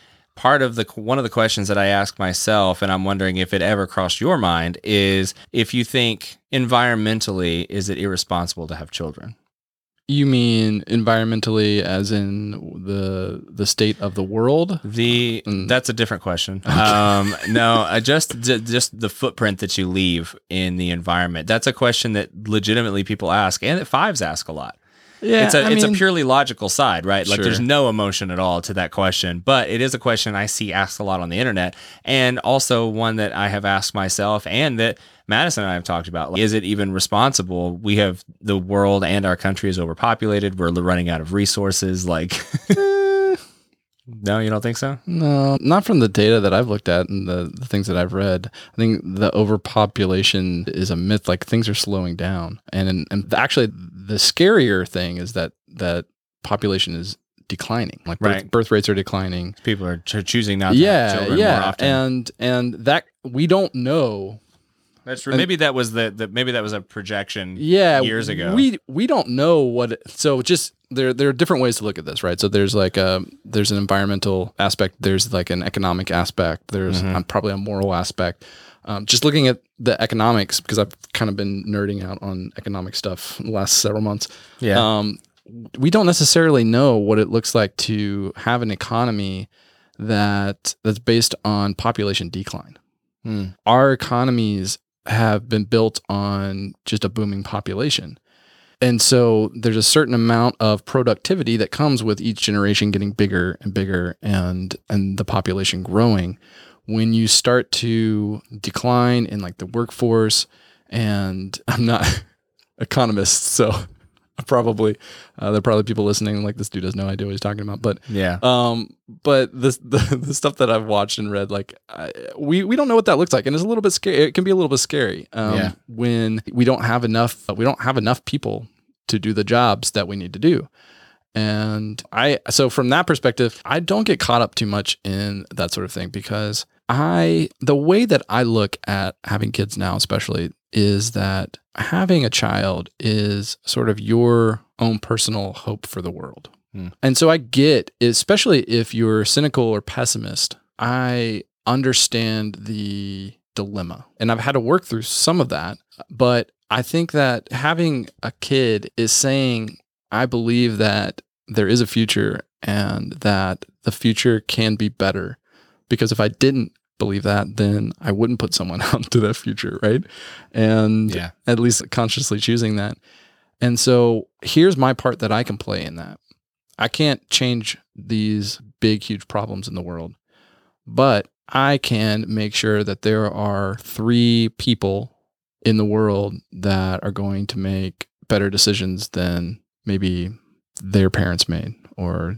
part of the one of the questions that i ask myself and i'm wondering if it ever crossed your mind is if you think environmentally is it irresponsible to have children You mean environmentally, as in the the state of the world? The Mm. that's a different question. (laughs) Um, no, I just just the footprint that you leave in the environment. That's a question that legitimately people ask, and that fives ask a lot. Yeah, it's a I it's mean- a purely logical side, right? Like there's no emotion at all to that question, but it is a question I see asked a lot on the internet, and also one that I have asked myself, and that Madison and I have talked about. Like, is it even responsible? We have the world and our country is overpopulated. We're running out of resources. Like, (laughs) no, you don't think so? No, not from the data that I've looked at and the, the things that I've read. I think the overpopulation is a myth. Like things are slowing down, and and actually, the scarier thing is that that population is declining. Like birth, Right. birth rates are declining. People are ch- choosing not to have Yeah, children more yeah, often. and and that we don't know. That's true. and- Maybe that was the, the maybe that was a projection. Yeah, years ago. we we don't know what. So just there there are different ways to look at this, right? So there's like a there's an environmental aspect. There's like an economic aspect. There's Mhm. um, probably a moral aspect. Um, just looking at the economics because I've kind of been nerding out on economic stuff the last several months. yeah. Um, we don't necessarily know what it looks like to have an economy that that's based on population decline. Hmm. Our economies have been built on just a booming population. And so there's a certain amount of productivity that comes with each generation getting bigger and bigger and and the population growing. When you start to decline in like the workforce and (laughs) I'm not (laughs) economist, so (laughs) probably uh, there are probably people listening like this dude has no idea what he's talking about. But yeah. um, but this the, the stuff that I've watched and read, like I, we we don't know what that looks like, and it's a little bit scary. It can be a little bit scary um, Yeah. when we don't have enough. We don't have enough people to do the jobs that we need to do. And I so from that perspective, I don't get caught up too much in that sort of thing because I the way that I look at having kids now, especially, is that having a child is sort of your own personal hope for the world. Hmm. And so I get, especially if you're cynical or pessimist, I understand the dilemma. And I've had to work through some of that. But I think that having a kid is saying, I believe that there is a future and that the future can be better. Because if I didn't believe that, then I wouldn't put someone (laughs) out to that future, right? And Yeah. at least consciously choosing that. And so here's my part that I can play in that. I can't change these big, huge problems in the world, but I can make sure that there are three people in the world that are going to make better decisions than maybe their parents made or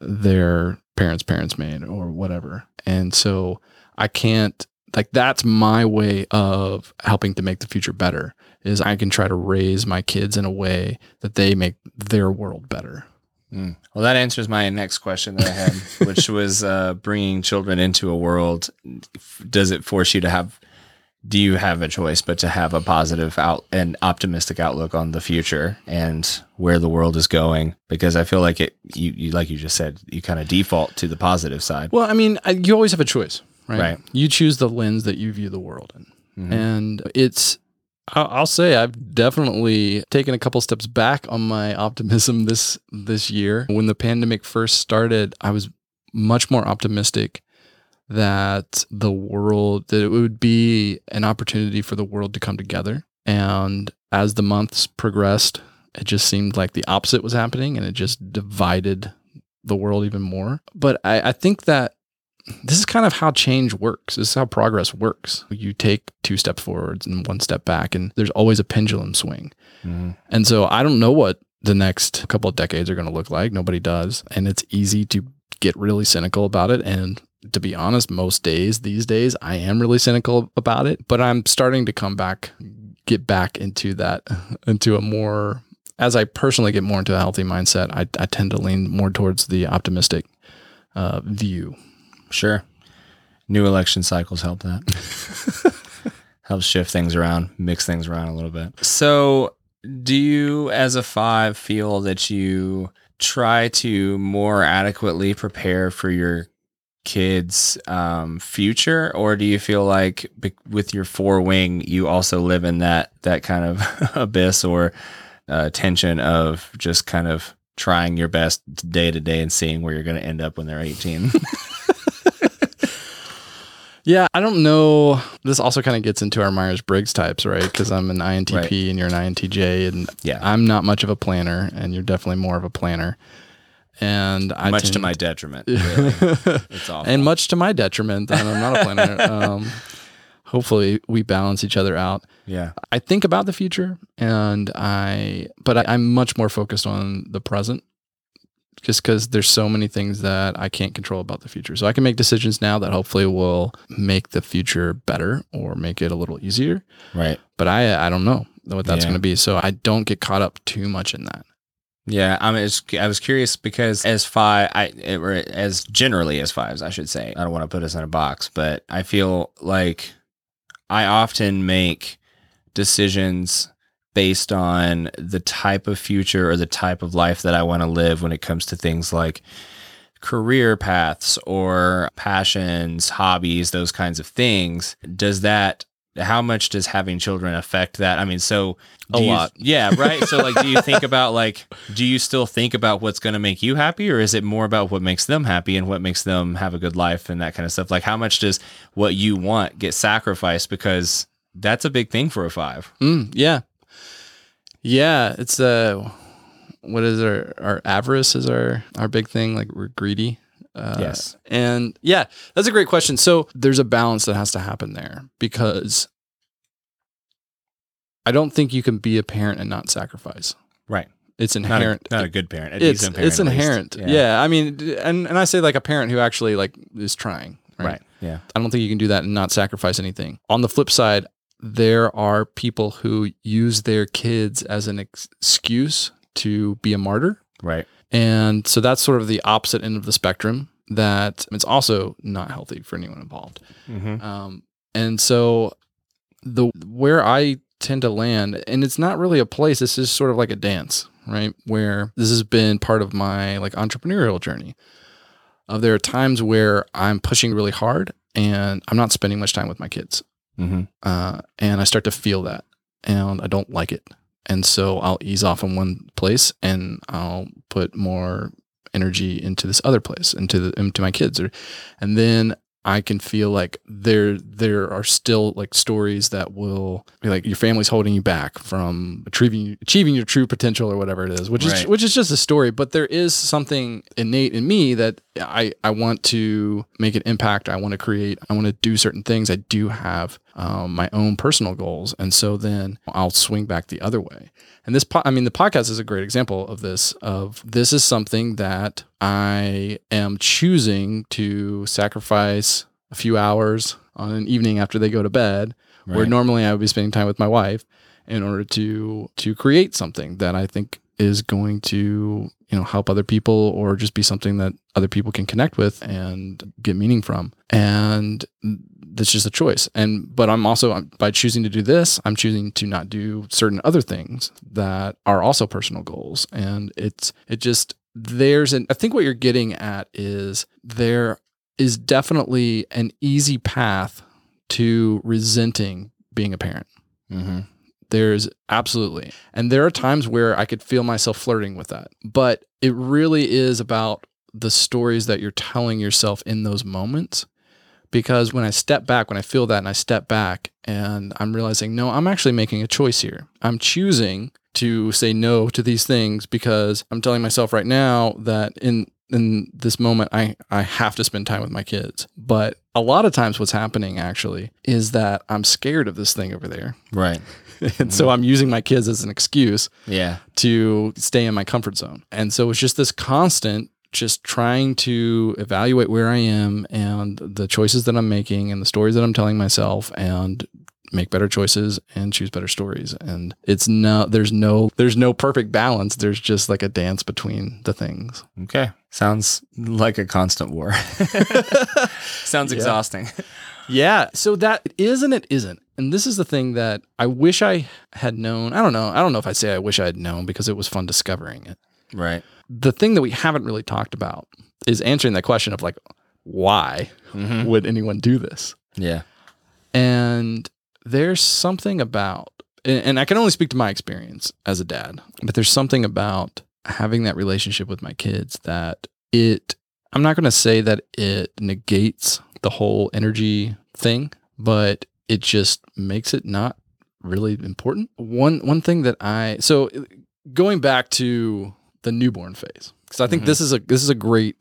their parents' parents made or whatever. And so I can't like that's my way of helping to make the future better is I can try to raise my kids in a way that they make their world better. Mm. Well, that answers my next question that I had, (laughs) which was uh, bringing children into a world. Does it force you to have? Do you have a choice but to have a positive out and optimistic outlook on the future and where the world is going? Because I feel like it, you, you like you just said, you kind of default to the positive side. Well, I mean, I- you always have a choice, right? Right. You choose the lens that you view the world in. Mhm. And it's, I'll say I've definitely taken a couple steps back on my optimism this this year. When the pandemic first started, I was much more optimistic that the world that it would be an opportunity for the world to come together. And as the months progressed, it just seemed like the opposite was happening and it just divided the world even more. But I, I think that this is kind of how change works. This is how progress works. You take two steps forwards and one step back, and there's always a pendulum swing. Mhm. And so I don't know what the next couple of decades are going to look like. Nobody does. And it's easy to get really cynical about it. And to be honest, most days these days, I am really cynical about it. But I'm starting to come back, get back into that, into a more, as I personally get more into a healthy mindset, I, I tend to lean more towards the optimistic uh, view. Sure. New election cycles help that. (laughs) Helps shift things around, mix things around a little bit. So, do you, as a five, feel that you try to more adequately prepare for your kids' um, future, or do you feel like with your four wing, you also live in that that kind of (laughs) abyss or uh, tension of just kind of trying your best day to day and seeing where you're going to end up when they're 18? (laughs) Yeah, I don't know. This also kind of gets into our Myers Briggs types, right? Because I'm an INTP Right. and you're an INTJ, and Yeah. I'm not much of a planner, and you're definitely more of a planner. And I much to my detriment. (laughs) Really. It's awful. and much to my detriment that I'm not a planner. (laughs) um, hopefully, we balance each other out. yeah. I think about the future, and I, but I, I'm much more focused on the present, just because there's so many things that I can't control about the future. So I can make decisions now that hopefully will make the future better or make it a little easier. Right. But I, I don't know what that's Yeah. going to be. So I don't get caught up too much in that. Yeah, I mean, I was curious because as five, I or as generally as fives, I should say. I don't want to put us in a box, but I feel like I often make decisions based on the type of future or the type of life that I want to live when it comes to things like career paths or passions, hobbies, those kinds of things. Does that how much does having children affect that? I mean, so A you- lot. (laughs) yeah, right. So like do you think about like do you still think about what's going to make you happy or is it more about what makes them happy and what makes them have a good life and that kind of stuff? Like how much does what you want get sacrificed because that's a big thing for a 5. Mm, yeah. Yeah, it's uh what is our our avarice is our our big thing like we're greedy. Uh, Yes. And yeah, that's a great question. So there's a balance that has to happen there because I don't think you can be a parent and not sacrifice. Right. It's Not inherent. a, not a good parent. A it's parent it's inherent. Yeah. I mean, and and I say like a parent who actually like is trying. Right. Right. Yeah. I don't think you can do that and not sacrifice anything. On the flip side, there are people who use their kids as an ex- excuse to be a martyr. Right. And so that's sort of the opposite end of the spectrum that it's also not healthy for anyone involved. Mhm. Um, and so the where I tend to land, and it's not really a place, this is sort of like a dance, right? Where this has been part of my like entrepreneurial journey. Uh, there are times where I'm pushing really hard and I'm not spending much time with my kids. Mhm. Uh, and I start to feel that and I don't like it. And so I'll ease off in one place and I'll put more energy into this other place, into the into my kids. Or, and then I can feel like there there are still like stories that will be like your family's holding you back from achieving achieving your true potential or whatever it is, which is which is just a story. But there is something innate in me that I I want to make an impact. I want to create. I want to do certain things. I do have um, my own personal goals, and so then I'll swing back the other way. And this, po- I mean, the podcast is a great example of this. Of this is something that I am choosing to sacrifice a few hours on an evening after they go to bed, where normally I would be spending time with my wife, in order to to create something that I think is going to you know help other people or just be something that other people can connect with and get meaning from. And that's just a choice. And but i'm also by choosing to do this i'm choosing to not do certain other things that are also personal goals. And it's it just there's an i think what you're getting at is there is definitely an easy path to resenting being a parent. Mm-hmm. There's absolutely. And there are times where I could feel myself flirting with that. But it really is about the stories that you're telling yourself in those moments. Because when I step back, when I feel that and I step back and I'm realizing, no, I'm actually making a choice here. I'm choosing to say no to these things because I'm telling myself right now that in in this moment I, I have to spend time with my kids. But a lot of times what's happening actually is that I'm scared of this thing over there Right. (laughs) and so I'm using my kids as an excuse Yeah. to stay in my comfort zone. And so it's just this constant just trying to evaluate where I am and the choices that I'm making and the stories that I'm telling myself and make better choices and choose better stories. And it's no there's no there's no perfect balance. There's just like a dance between the things. Okay. Sounds like a constant war. (laughs) Sounds Yeah. exhausting. Yeah. So that is and it isn't. And this is the thing that I wish I had known. I don't know. I don't know if I'd say I wish I had known because it was fun discovering it. Right. the thing that we haven't really talked about is answering that question of like why Mhm. would anyone do this Yeah. and there's something about and i can only speak to my experience as a dad but there's something about having that relationship with my kids that it i'm not going to say that it negates the whole energy thing but it just makes it not really important one one thing that i so going back to the newborn phase because I think Mhm. this is a this is a great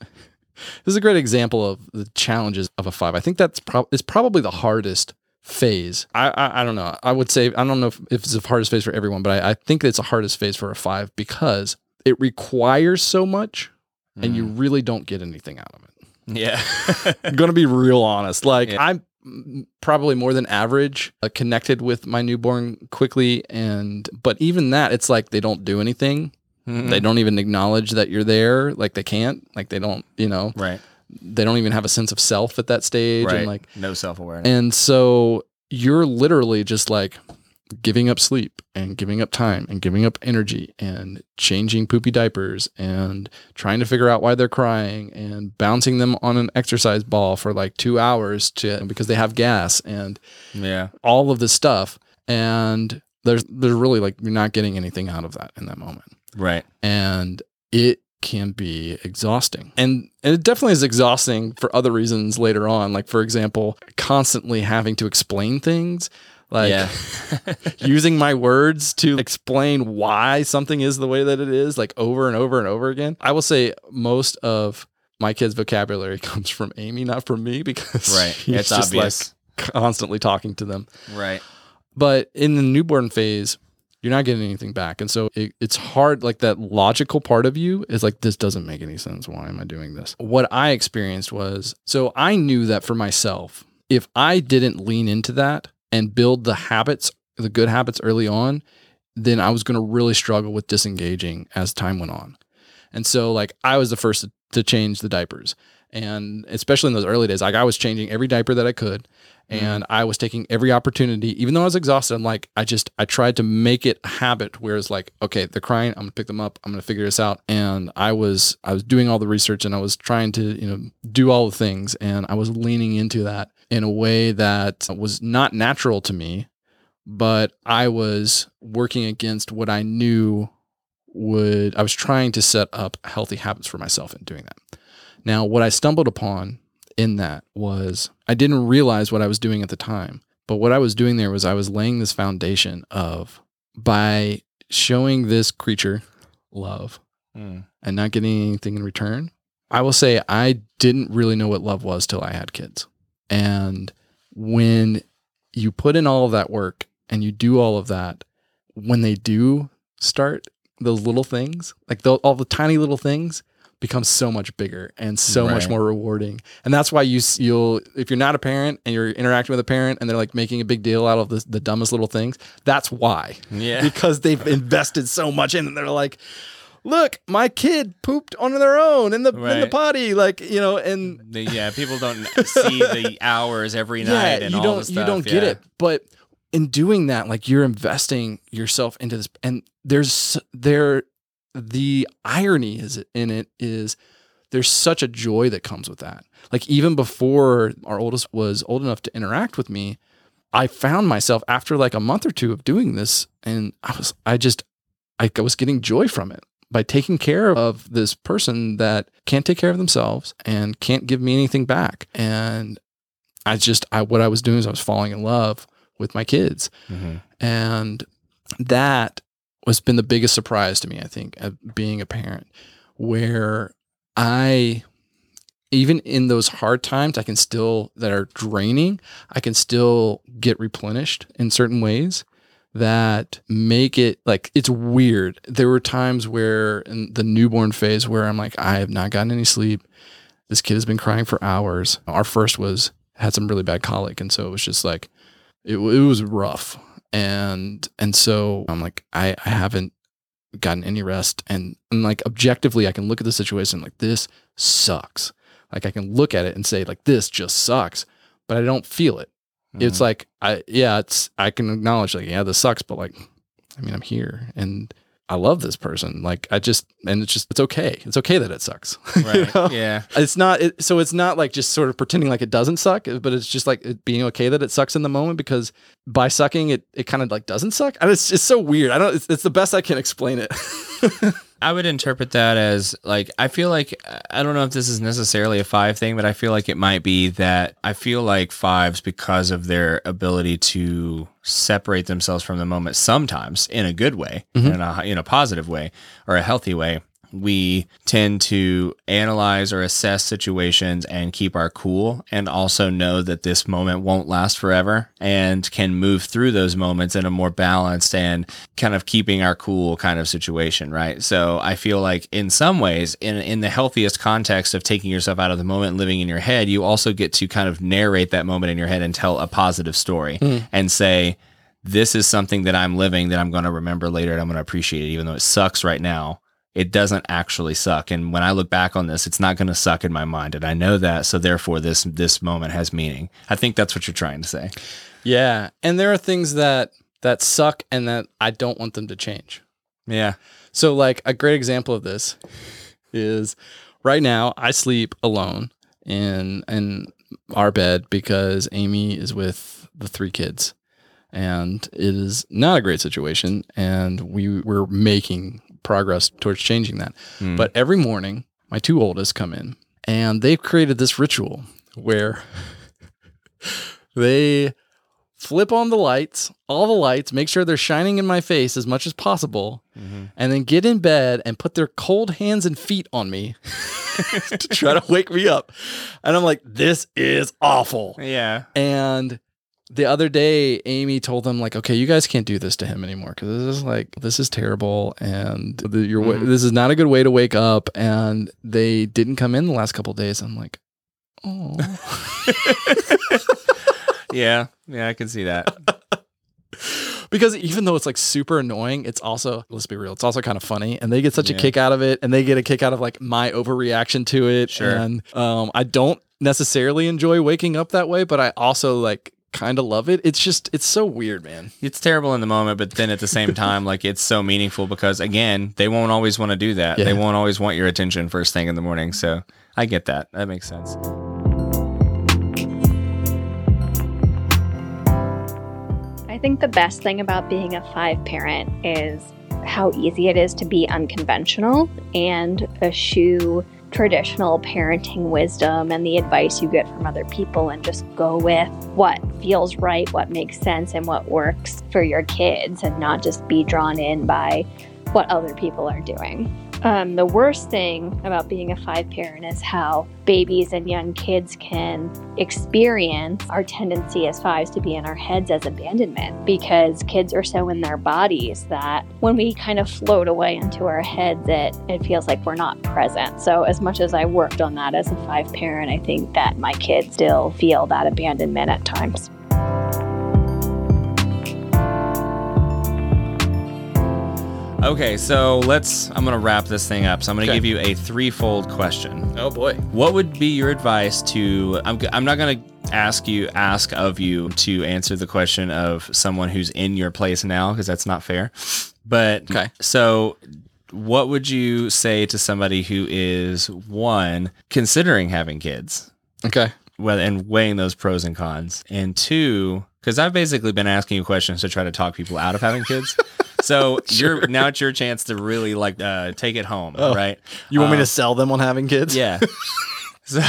this is a great example of the challenges of a five. I think that's prob it's probably the hardest phase. I, I I don't know. I would say I don't know if, if it's the hardest phase for everyone, but I, I think it's the hardest phase for a five because it requires so much, and you really don't get anything out of it. Yeah. (laughs) I'm gonna be real honest. Like I'm mm, probably more than average uh, connected with my newborn quickly, and but even that, it's like they don't do anything. Mhm. They don't even acknowledge that you're there. Like they can't. Like they don't. You know. Right. They don't even have a sense of self at that stage. Right. And like no self awareness. and so you're literally just like giving up sleep and giving up time and giving up energy and changing poopy diapers and trying to figure out why they're crying and bouncing them on an exercise ball for like two hours to because they have gas and Yeah. all of this stuff. And there's there's really like you're not getting anything out of that in that moment Right. and it can be exhausting. And, and it definitely is exhausting for other reasons later on. Like, for example, constantly having to explain things, like Yeah. (laughs) using my words to explain why something is the way that it is, like over and over and over again. I will say most of my kids' vocabulary (laughs) comes from Amy, not from me, because Right. It's just obvious. like constantly talking to them. Right. But in the newborn phase, you're not getting anything back. And so it, it's hard, like that logical part of you is like, this doesn't make any sense. Why am I doing this? What I experienced was so I knew that for myself, if I didn't lean into that and build the habits, the good habits early on, then I was going to really struggle with disengaging as time went on. And so, like, I was the first to, to change the diapers. And especially in those early days, like, I was changing every diaper that I could mm-hmm. and I was taking every opportunity, even though I was exhausted. I'm like, I just, I tried to make it a habit where it's like, okay, they're crying. I'm gonna pick them up. I'm gonna figure this out. And I was, I was doing all the research and I was trying to, you know, do all the things. And I was leaning into that in a way that was not natural to me, but I was working against what I knew would, I was trying to set up healthy habits for myself in doing that. Now, what I stumbled upon in that was I didn't realize what I was doing at the time. But what I was doing there was I was laying this foundation of by showing this creature love Mm. and not getting anything in return. I will say I didn't really know what love was till I had kids. And when you put in all of that work and you do all of that, when they do start those little things, like the, all the tiny little things, become so much bigger and so much more rewarding. And that's why you you'll if you're not a parent and you're interacting with a parent and they're like making a big deal out of the, the dumbest little things, that's why. Yeah. (laughs) Because they've invested so much in. And they're like, look, my kid pooped on their own in the in the potty, like you know, and The- yeah. People don't see the (laughs) hours every night and you all don't the stuff. you don't get it. But in doing that, like you're investing yourself into this, and there's there the irony is in it is there's such a joy that comes with that. Like even before our oldest was old enough to interact with me, I found myself after like a month or two of doing this, and I was I just I was getting joy from it by taking care of this person that can't take care of themselves and can't give me anything back. And I just I what I was doing is I was falling in love with my kids. Mhm. And that was been the biggest surprise to me, I think, being a parent, where I even in those hard times, I can still that are draining, I can still get replenished in certain ways that make it like it's weird. There were times where in the newborn phase where I'm like, I have not gotten any sleep. This kid has been crying for hours. Our first was had some really bad colic, and so it was just like it, it was rough. And and so I'm like, I, I haven't gotten any rest. And, and like objectively, I can look at the situation like this sucks. Like I can look at it and say like this just sucks, but I don't feel it. It's Mhm. like I yeah, it's I can acknowledge like yeah, this sucks, but like I mean I'm here and I love this person. Like I just and it's just it's okay. It's okay that it sucks. (laughs) You Right. know? Yeah. It's not it, so it's not like just sort of pretending like it doesn't suck, but it's just like it being okay that it sucks in the moment because by sucking it it kind of like doesn't suck. And it's it's so weird. I don't it's, it's the best I can explain it. (laughs) I would interpret that as like I feel like I don't know if this is necessarily a five thing, but I feel like it might be that I feel like fives because of their ability to separate themselves from the moment sometimes in a good way, Mhm. in a in a positive way or a healthy way. We tend to analyze or assess situations and keep our cool and also know that this moment won't last forever and can move through those moments in a more balanced and kind of keeping our cool kind of situation, right? So I feel like in some ways, in in the healthiest context of taking yourself out of the moment and living in your head, you also get to kind of narrate that moment in your head and tell a positive story Mm. and say, this is something that I'm living that I'm going to remember later and I'm going to appreciate it, even though it sucks right now. It doesn't actually suck. And when I look back on this, it's not going to suck in my mind, and I know that. So therefore, this this moment has meaning. I think that's what you're trying to say. Yeah, and there are things that that suck and that I don't want them to change. Yeah. So like a great example of this is right now I sleep alone in in our bed because Amy is with the three kids. And it is not a great situation and we we're making progress towards changing that. Mm. But every morning my two oldest come in and they've created this ritual where (laughs) they flip on the lights, all the lights, make sure they're shining in my face as much as possible, Mhm. and then get in bed and put their cold hands and feet on me (laughs) to try to wake me up. And I'm like, this is awful. Yeah. And the other day, Amy told them like, "Okay, you guys can't do this to him anymore because this is like this is terrible, and the, your Mhm. this is not a good way to wake up." And they didn't come in the last couple of days. I'm like, oh. (laughs) Yeah. Yeah. I can see that. (laughs) because even though it's like super annoying, it's also let's be real, it's also kind of funny, and they get such Yeah. a kick out of it, and they get a kick out of like my overreaction to it. Sure. And um, I don't necessarily enjoy waking up that way, but I also like kind of love it. It's just it's so weird, man. It's terrible in the moment, but then at the same time, like it's so meaningful because again, they won't always want to do that. Yeah. They won't always want your attention first thing in the morning. So I get that. That makes sense. I think the best thing about being a five parent is how easy it is to be unconventional and eschew traditional parenting wisdom and the advice you get from other people and just go with what feels right, what makes sense, and what works for your kids and not just be drawn in by what other people are doing. Um, the worst thing about being a five parent is how babies and young kids can experience our tendency as fives to be in our heads as abandonment because kids are so in their bodies that when we kind of float away into our heads, it, it feels like we're not present. So, as much as I worked on that as a five parent, I think that my kids still feel that abandonment at times. Okay, so let's. I'm gonna wrap this thing up. So I'm gonna Okay. give you a threefold question. Oh boy. What would be your advice to? I'm. I'm not gonna ask you ask of you to answer the question of someone who's in your place now because that's not fair. But Okay. So, what would you say to somebody who is one considering having kids? Okay. well and weighing those pros and cons and two because i've basically been asking you questions to try to talk people out of having kids (laughs) so you're now it's your chance to really like uh, take it home Oh. right You want me Um, to sell them on having kids? yeah (laughs) so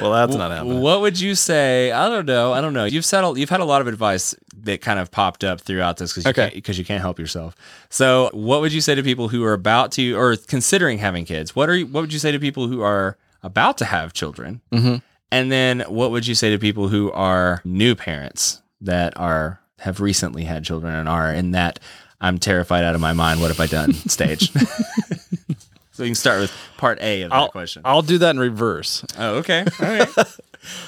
Well, that's not happening. what would you say i don't know i don't know you've said you've had a lot of advice that kind of popped up throughout this because you, Okay. can't- 'cause you can't help yourself so what would you say to people who are about to or considering having kids what are you, what would you say to people who are about to have children Mhm. And then what would you say to people who are new parents that are have recently had children and are in that I'm terrified out of my mind. What have I done (laughs) stage? so you can start with part A of that I'll, question. I'll do that in reverse. oh, okay. All right. (laughs)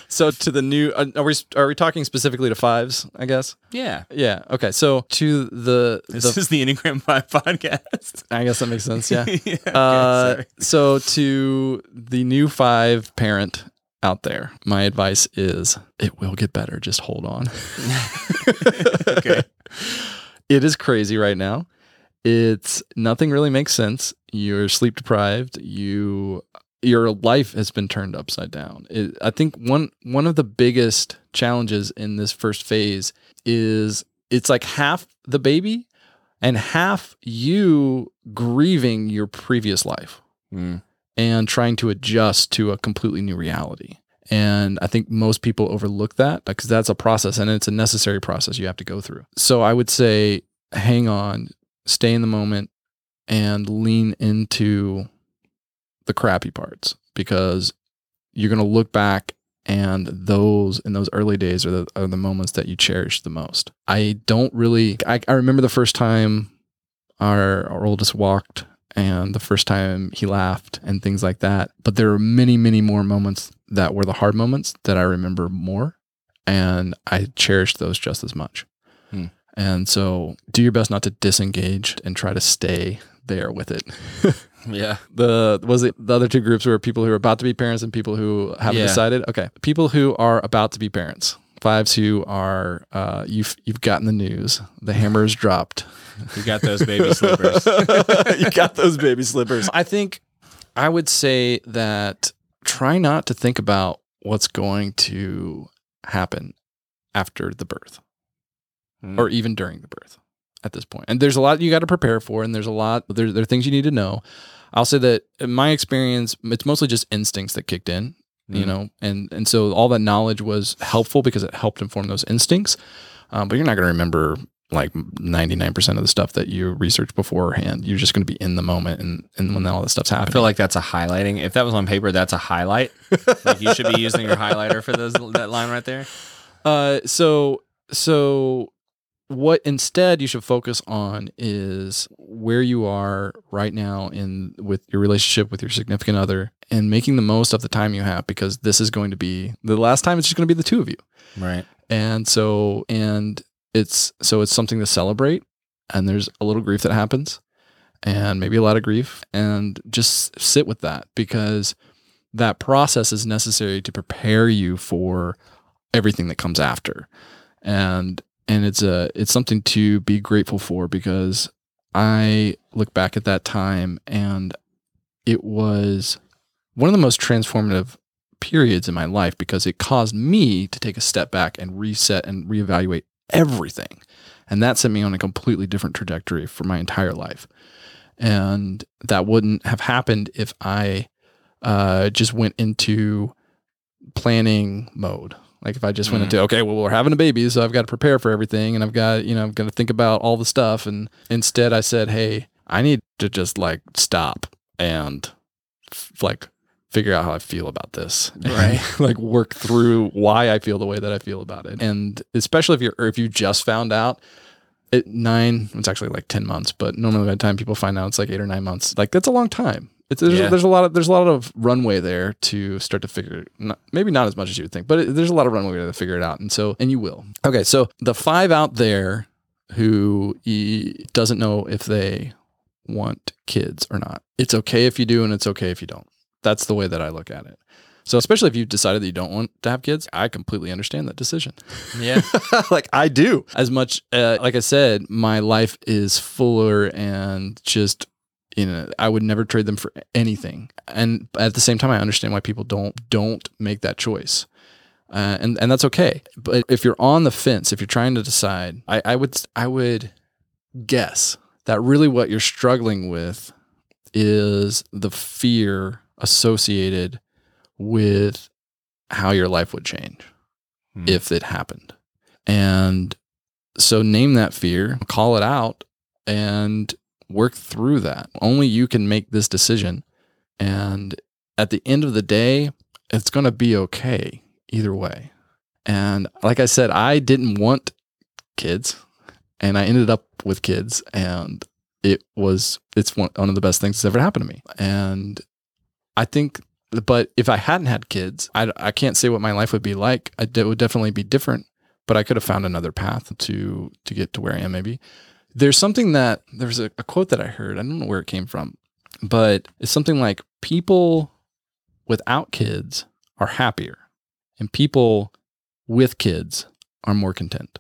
So to the new, uh, are we are we talking specifically to fives? I guess. Yeah. Yeah. Okay. So to the This the is the Enneagram 5 (laughs) podcast. I guess that makes sense. Yeah. Yeah, okay, uh, so to the new five parent out there, my advice is it will get better. Just hold on. (laughs) Okay. It is crazy right now. It's nothing really makes sense. You're sleep deprived. You your life has been turned upside down. It, I think one one of the biggest challenges in this first phase is it's like half the baby and half you grieving your previous life Mm. And trying to adjust to a completely new reality. And I think most people overlook that because that's a process and it's a necessary process you have to go through. So I would say hang on, stay in the moment, and lean into the crappy parts because you're going to look back and those in those early days are the, are the moments that you cherish the most. I don't really, I, I remember the first time our, our oldest walked and the first time he laughed and things like that. But there are many, many more moments that were the hard moments that I remember more. And I cherish those just as much. Hmm. And so do your best not to disengage and try to stay there with it. (laughs) Yeah. the was it the other two groups were people who are about to be parents and people who haven't Yeah. decided. Okay, people who are about to be parents. Fives who are uh, you've you've gotten the news. The hammer hammer's dropped. You got those baby slippers. (laughs) you got those baby slippers. I think I would say that try not to think about what's going to happen after the birth Mm. or even during the birth at this point. And there's a lot you got to prepare for, and there's a lot, there, there are things you need to know. I'll say that in my experience, it's mostly just instincts that kicked in, you Mm. know, and, and so all that knowledge was helpful because it helped inform those instincts. Um, but you're not going to remember like 99% of the stuff that you researched beforehand. You're just going to be in the moment and, and when all that stuff's happening. I feel like that's a highlighting. If that was on paper, that's a highlight. like you should be using your highlighter for those that line right there. (laughs) Uh, so so what instead you should focus on is where you are right now in with your relationship with your significant other and making the most of the time you have because this is going to be the last time it's just going to be the two of you. Right. And so and it's so it's something to celebrate and there's a little grief that happens and maybe a lot of grief and just sit with that because that process is necessary to prepare you for everything that comes after. And and it's a it's something to be grateful for because I look back at that time and it was one of the most transformative periods in my life because it caused me to take a step back and reset and reevaluate everything. And that sent me on a completely different trajectory for my entire life. And that wouldn't have happened if I uh, just went into planning mode. Like if I just went Mm. into, okay, well, we're having a baby, so I've got to prepare for everything and I've got, you know, I'm going to think about all the stuff. And instead I said, hey, I need to just like stop and f- like figure out how I feel about this. (laughs) Right. like work through why I feel the way that I feel about it. And especially if you're, or if you just found out, at nine, it's actually like 10 months, but normally by the time people find out, it's like eight or nine months. Like that's a long time. It's, there's, Yeah. there's a lot of there's a lot of runway there to start to figure not, maybe not as much as you would think but it, there's a lot of runway to figure it out and so and you will okay so the five out there who e- doesn't know if they want kids or not it's okay if you do and it's okay if you don't that's the way that I look at it so especially if you've decided that you don't want to have kids I completely understand that decision Yeah. (laughs) like I do. As much, uh, like I said, my life is fuller and just, you know, I would never trade them for anything. And at the same time, I understand why people don't don't make that choice. Uh, and and that's okay. But if you're on the fence, if you're trying to decide, I, I would I would guess that really what you're struggling with is the fear associated with how your life would change Hmm. if it happened. And so name that fear, call it out, and work through that. Only you can make this decision. And at the end of the day, it's going to be okay either way. And like I said, I didn't want kids and I ended up with kids and it was it's one, of the best things that's ever happened to me. And I think but if I hadn't had kids, I, I can't say what my life would be like. It would definitely be different, but I could have found another path to to get to where I am. Maybe there's something that there's a, a quote that I heard. I don't know where it came from, but it's something like people without kids are happier, and people with kids are more content.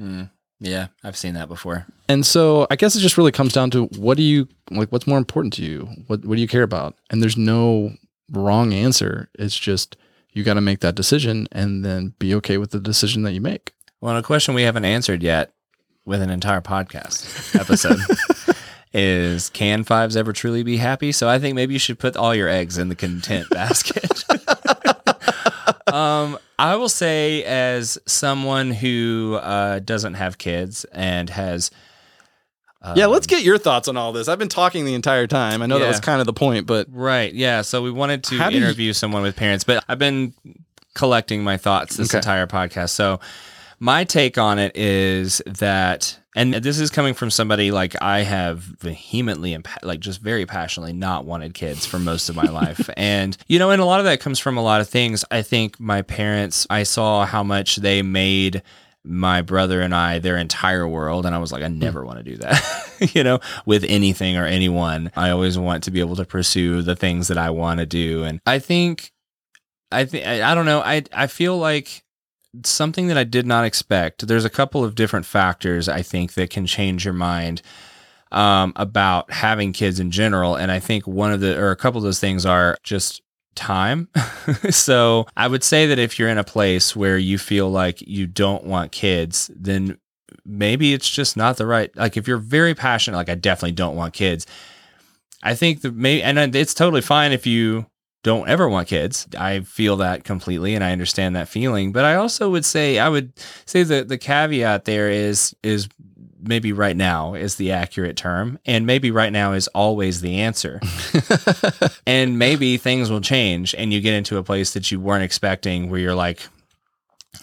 Mm. Yeah, I've seen that before. And so I guess it just really comes down to what do you like what's more important to you? What what do you care about? And there's no wrong answer. It's just you got to make that decision and then be okay with the decision that you make. Well, and a question we haven't answered yet with an entire podcast episode (laughs) is can fives ever truly be happy? So I think maybe you should put all your eggs in the content (laughs) basket. (laughs) um, I will say, as someone who uh, doesn't have kids and has. yeah, let's get your thoughts on all this. I've been talking the entire time. I know that was kind of the point, but Right. Yeah. So we wanted to How do you- interview someone with parents, but I've been collecting my thoughts this Okay. entire podcast. So my take on it is that, and this is coming from somebody like I have vehemently and like just very passionately not wanted kids for most of my life. (laughs) And, you know, and a lot of that comes from a lot of things. I think my parents, I saw how much they made my brother and I their entire world. And I was like, I never want to do that, (laughs) you know, with anything or anyone. I always want to be able to pursue the things that I want to do. And I think, I think, I, I don't know, I, I feel like something that I did not expect. There's a couple of different factors I think that can change your mind um, about having kids in general. And I think one of the, or a couple of those things are just time. (laughs) so I would say that if you're in a place where you feel like you don't want kids, then maybe it's just not the right, like if you're very passionate, like I definitely don't want kids. I think that maybe, and it's totally fine if you don't ever want kids. I feel that completely and I understand that feeling. But I also would say I would say that the caveat there is is maybe right now is the accurate term and maybe right now is always the answer. (laughs) and maybe things will change and you get into a place that you weren't expecting where you're like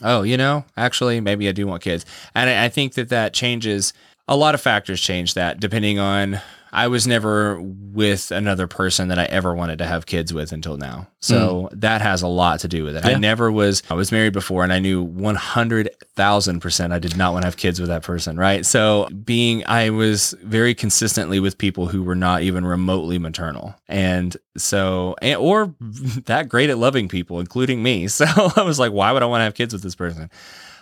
oh, you know, actually maybe I do want kids. And I, I think that that changes a lot of factors change that depending on I was never with another person that I ever wanted to have kids with until now. So hmm. that has a lot to do with it. I never was, I was married before and I knew 100,000% I did not want to have kids with that person. Right. So being, I was very consistently with people who were not even remotely maternal. And so, and, or (laughs) that great at loving people, including me. (laughs) So I was like, why would I want to have kids with this person?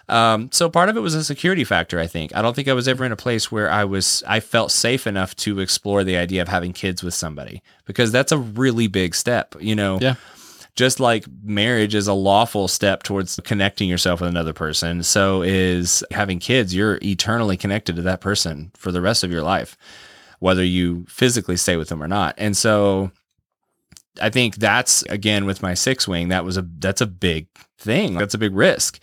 Um, so part of it was a security factor, I think. I don't think I was ever in a place where I was I felt safe enough to explore the idea of having kids with somebody because that's a really big step, you know. Yeah. Just like marriage is a lawful step towards connecting yourself with another person, so is having kids. You're eternally connected to that person for the rest of your life, whether you physically stay with them or not. And so I think that's again with my six wing, that was a that's a big thing. That's a big risk.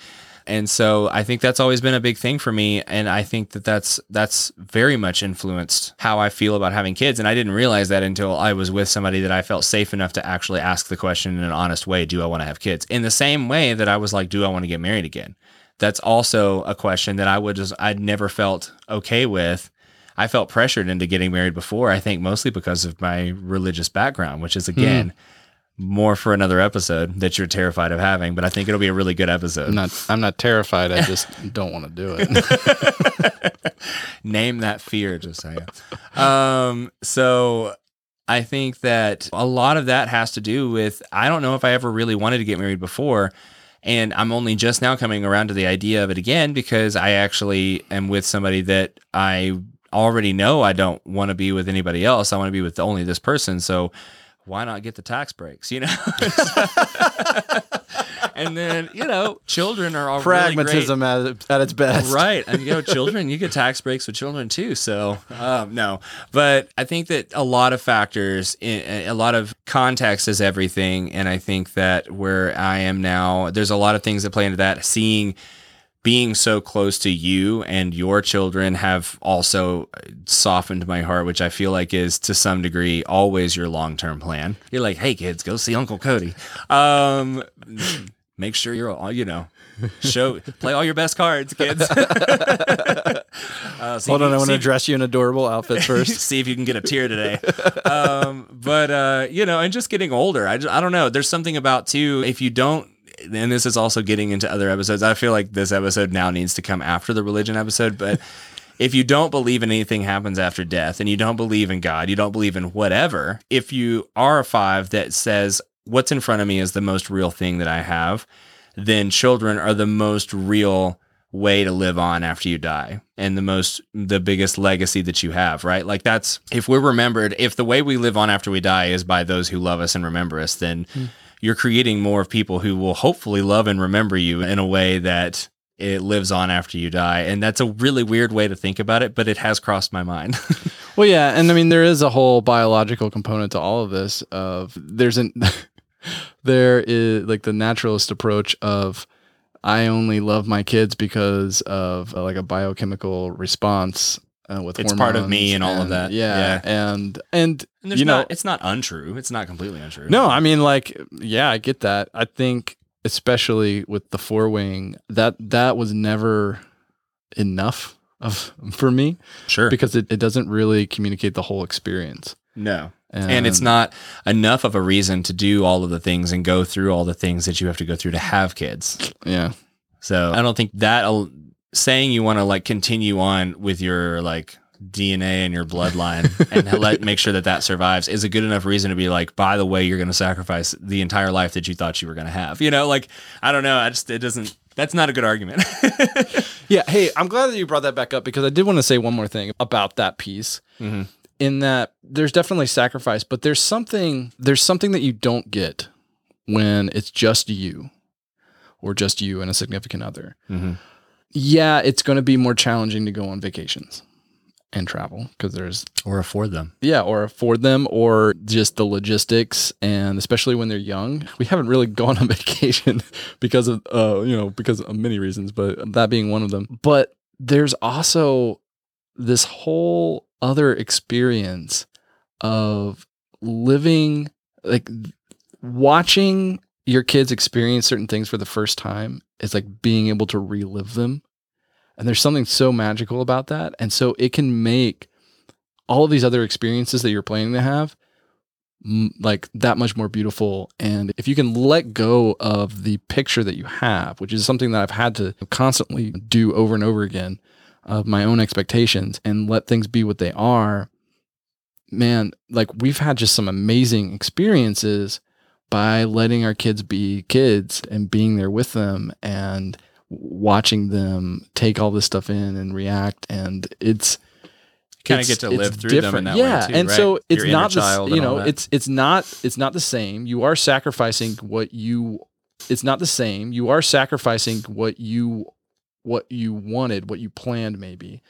And so I think that's always been a big thing for me and I think that that's that's very much influenced how I feel about having kids and I didn't realize that until I was with somebody that I felt safe enough to actually ask the question in an honest way, do I want to have kids? In the same way that I was like, do I want to get married again? That's also a question that I would just I'd never felt okay with. I felt pressured into getting married before, I think mostly because of my religious background, which is hmm. again more for another episode that you're terrified of having, but I think it'll be a really good episode. I'm not I'm not terrified. I just (laughs) don't want to do it. (laughs) Name that fear, Josiah. Um, so I think that a lot of that has to do with I don't know if I ever really wanted to get married before. And I'm only just now coming around to the idea of it again because I actually am with somebody that I already know I don't want to be with anybody else. I want to be with only this person. So why not get the tax breaks, you know? (laughs) and then, you know, children are all really. Pragmatism at, at its best. Right. And you know, children, you get tax breaks with children too. So, um, no. But I think that a lot of factors, a lot of context is everything. And I think that where I am now, there's a lot of things that play into that. Seeing, being so close to you and your children have also softened my heart, which I feel like is to some degree always your long term plan. You're like, hey kids, go see Uncle Cody. Um, make sure you're all, you know, show play all your best cards, kids. (laughs) Uh, Hold on, you- I want to dress you in adorable outfits (laughs) first. see if you can get a tear today. um, but uh, you know, and just getting older, I just, I don't know. There's something about too. If you don't, and this is also getting into other episodes. I feel like this episode now needs to come after the religion episode, but. (laughs) If you don't believe in anything happens after death and you don't believe in God, you don't believe in whatever, if you are a five that says, what's in front of me is the most real thing that I have, then children are the most real way to live on after you die and the most the biggest legacy that you have right like that's if we're remembered if the way we live on after we die is by those who love us and remember us then hmm. You're creating more of people who will hopefully love and remember you in a way that it lives on after you die and that's a really weird way to think about it but it has crossed my mind (laughs) Well, yeah, and I mean there is a whole biological component to all of this. Of there's an (laughs) there is like the naturalist approach of I only love my kids because of uh, like a biochemical response uh, with It's part of me hormones and all of that. Yeah, and and, and there's you know it's not untrue it's not completely untrue no, I mean like yeah, I get that. I think especially with the four wing that that was never enough of for me sure because it, it doesn't really communicate the whole experience. No. And it's not enough of a reason to do all of the things and go through all the things that you have to go through to have kids. Yeah. So I don't think that al- saying you want to like continue on with your like DNA and your bloodline (laughs) and let make sure that that survives is a good enough reason to be like, by the way, you're going to sacrifice the entire life that you thought you were going to have. You know, like I don't know, I just it doesn't. That's not a good argument. (laughs) Yeah. Hey, I'm glad that you brought that back up because I did want to say one more thing about that piece. Mhm. In that there's definitely sacrifice, but there's something there's something that you don't get when it's just you or just you and a significant other. Mhm. Yeah, it's going to be more challenging to go on vacations and travel because there's or afford them. yeah, or afford them, or just the logistics, and especially when they're young. We haven't really (laughs) gone on vacation because of, uh, you know, because of many reasons, but that being one of them. But there's also this whole other experience of living, like watching your kids experience certain things for the first time is like being able to relive them. And there's something so magical about that. And so it can make all of these other experiences that you're planning to have like that much more beautiful and if you can let go of the picture that you have which is something that I've had to constantly do over and over again of my own expectations and let things be what they are man like we've had just some amazing experiences by letting our kids be kids and being there with them and watching them take all this stuff in and react and it's Kinda get to live through them in that way yeah, too, and right? so it's Your not the, you know it's it's not it's not the same. You are sacrificing what you. It's not the same. You are sacrificing what you what you wanted, what you planned, maybe,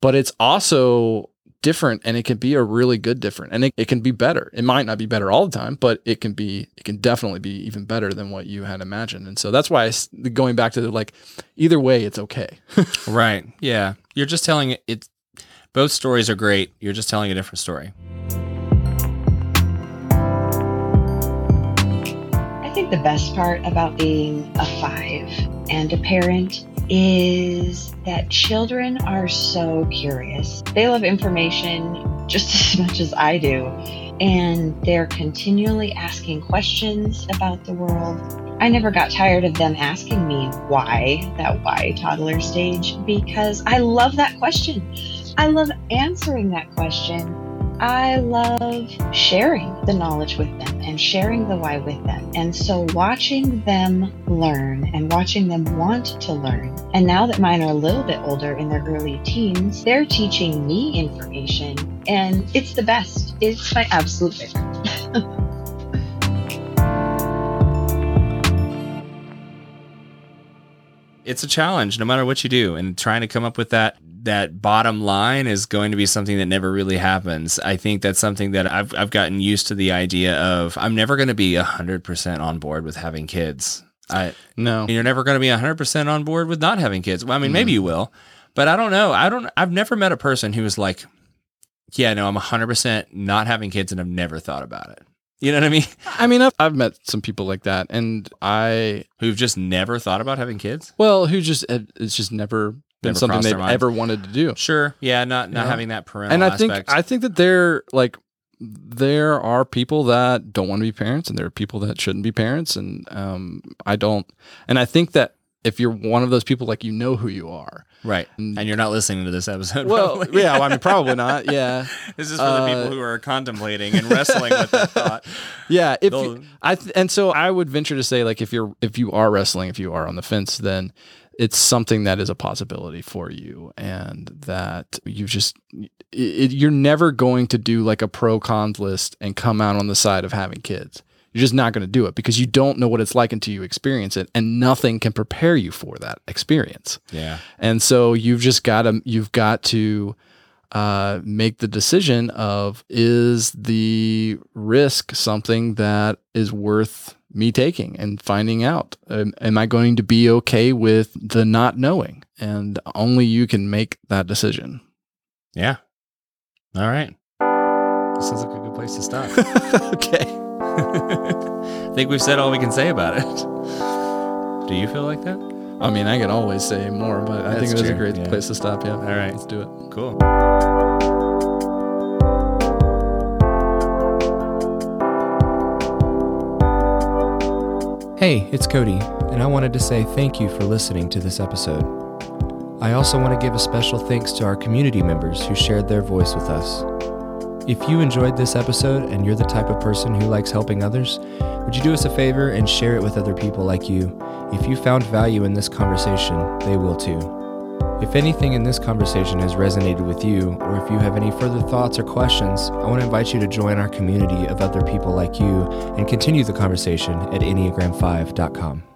but it's also different, and it can be a really good different, and it, it can be better. It might not be better all the time, but it can be it can definitely be even better than what you had imagined. And so that's why I s going back to the, like either way, it's okay. (laughs) right. Yeah. You're just telling it. It's both stories are great. You're just telling a different story. I think the best part about being a five and a parent is that children are so curious. They love information just (laughs) as much as I do, and they're continually asking questions about the world. I never got tired of them asking me why, that why toddler stage, because I love that question. I love answering that question. I love sharing the knowledge with them and sharing the why with them. And so watching them learn and watching them want to learn. And now that mine are a little bit older in their early teens, they're teaching me information and it's the best. It's my absolute favorite. (laughs) it's a challenge no matter what you do and trying to come up with that that bottom line is going to be something that never really happens. I think that's something that i've, I've gotten used to the idea of i'm never going to be 100% on board with having kids. I no. you're never going to be 100% on board with not having kids. Well i mean maybe you will but i don't know. I don't i've never met a person who was like yeah no i'm 100% not having kids and i've never thought about it. You know what i mean? I mean, I've, I've met some people like that, and I who've just never thought about having kids? Well, who just eh, it's just never been something they've ever wanted to do. sure yeah not not Yeah. having that parental and I think aspect. I think that there like there are people that don't want to be parents, and there are people that shouldn't be parents, and um, I don't. And I think that if you're one of those people, like you know who you are, Right. And you're not listening to this episode. Well, probably. yeah, well, I mean, probably not. Yeah. (laughs) this is for the people Uh, who are contemplating and wrestling with that thought. (laughs) Yeah, if you, I th- and so I would venture to say like if you're if you are wrestling, if you are on the fence, then it's something that is a possibility for you, and that you just it, you're never going to do like a pro cons list and come out on the side of having kids. You're just not going to do it because you don't know what it's like until you experience it, and nothing can prepare you for that experience. Yeah. And so you've just got to you've got to uh, make the decision of is the risk something that is worth me taking and finding out? Am, am I going to be okay with the not knowing? And only you can make that decision. Yeah. All right. This sounds like a good place to stop. (laughs) okay. (laughs) I think we've said all we can say about it. Do you feel like that? I mean, I can always say more, but I think it was a great yeah. place to stop. Yeah. All right. Let's do it. Cool. Hey, it's Cody, and I wanted to say thank you for listening to this episode. I also want to give a special thanks to our community members who shared their voice with us. If you enjoyed this episode and you're the type of person who likes helping others, would you do us a favor and share it with other people like you? If you found value in this conversation, they will too. If anything in this conversation has resonated with you, or if you have any further thoughts or questions, I want to invite you to join our community of other people like you and continue the conversation at Enneagram5.com.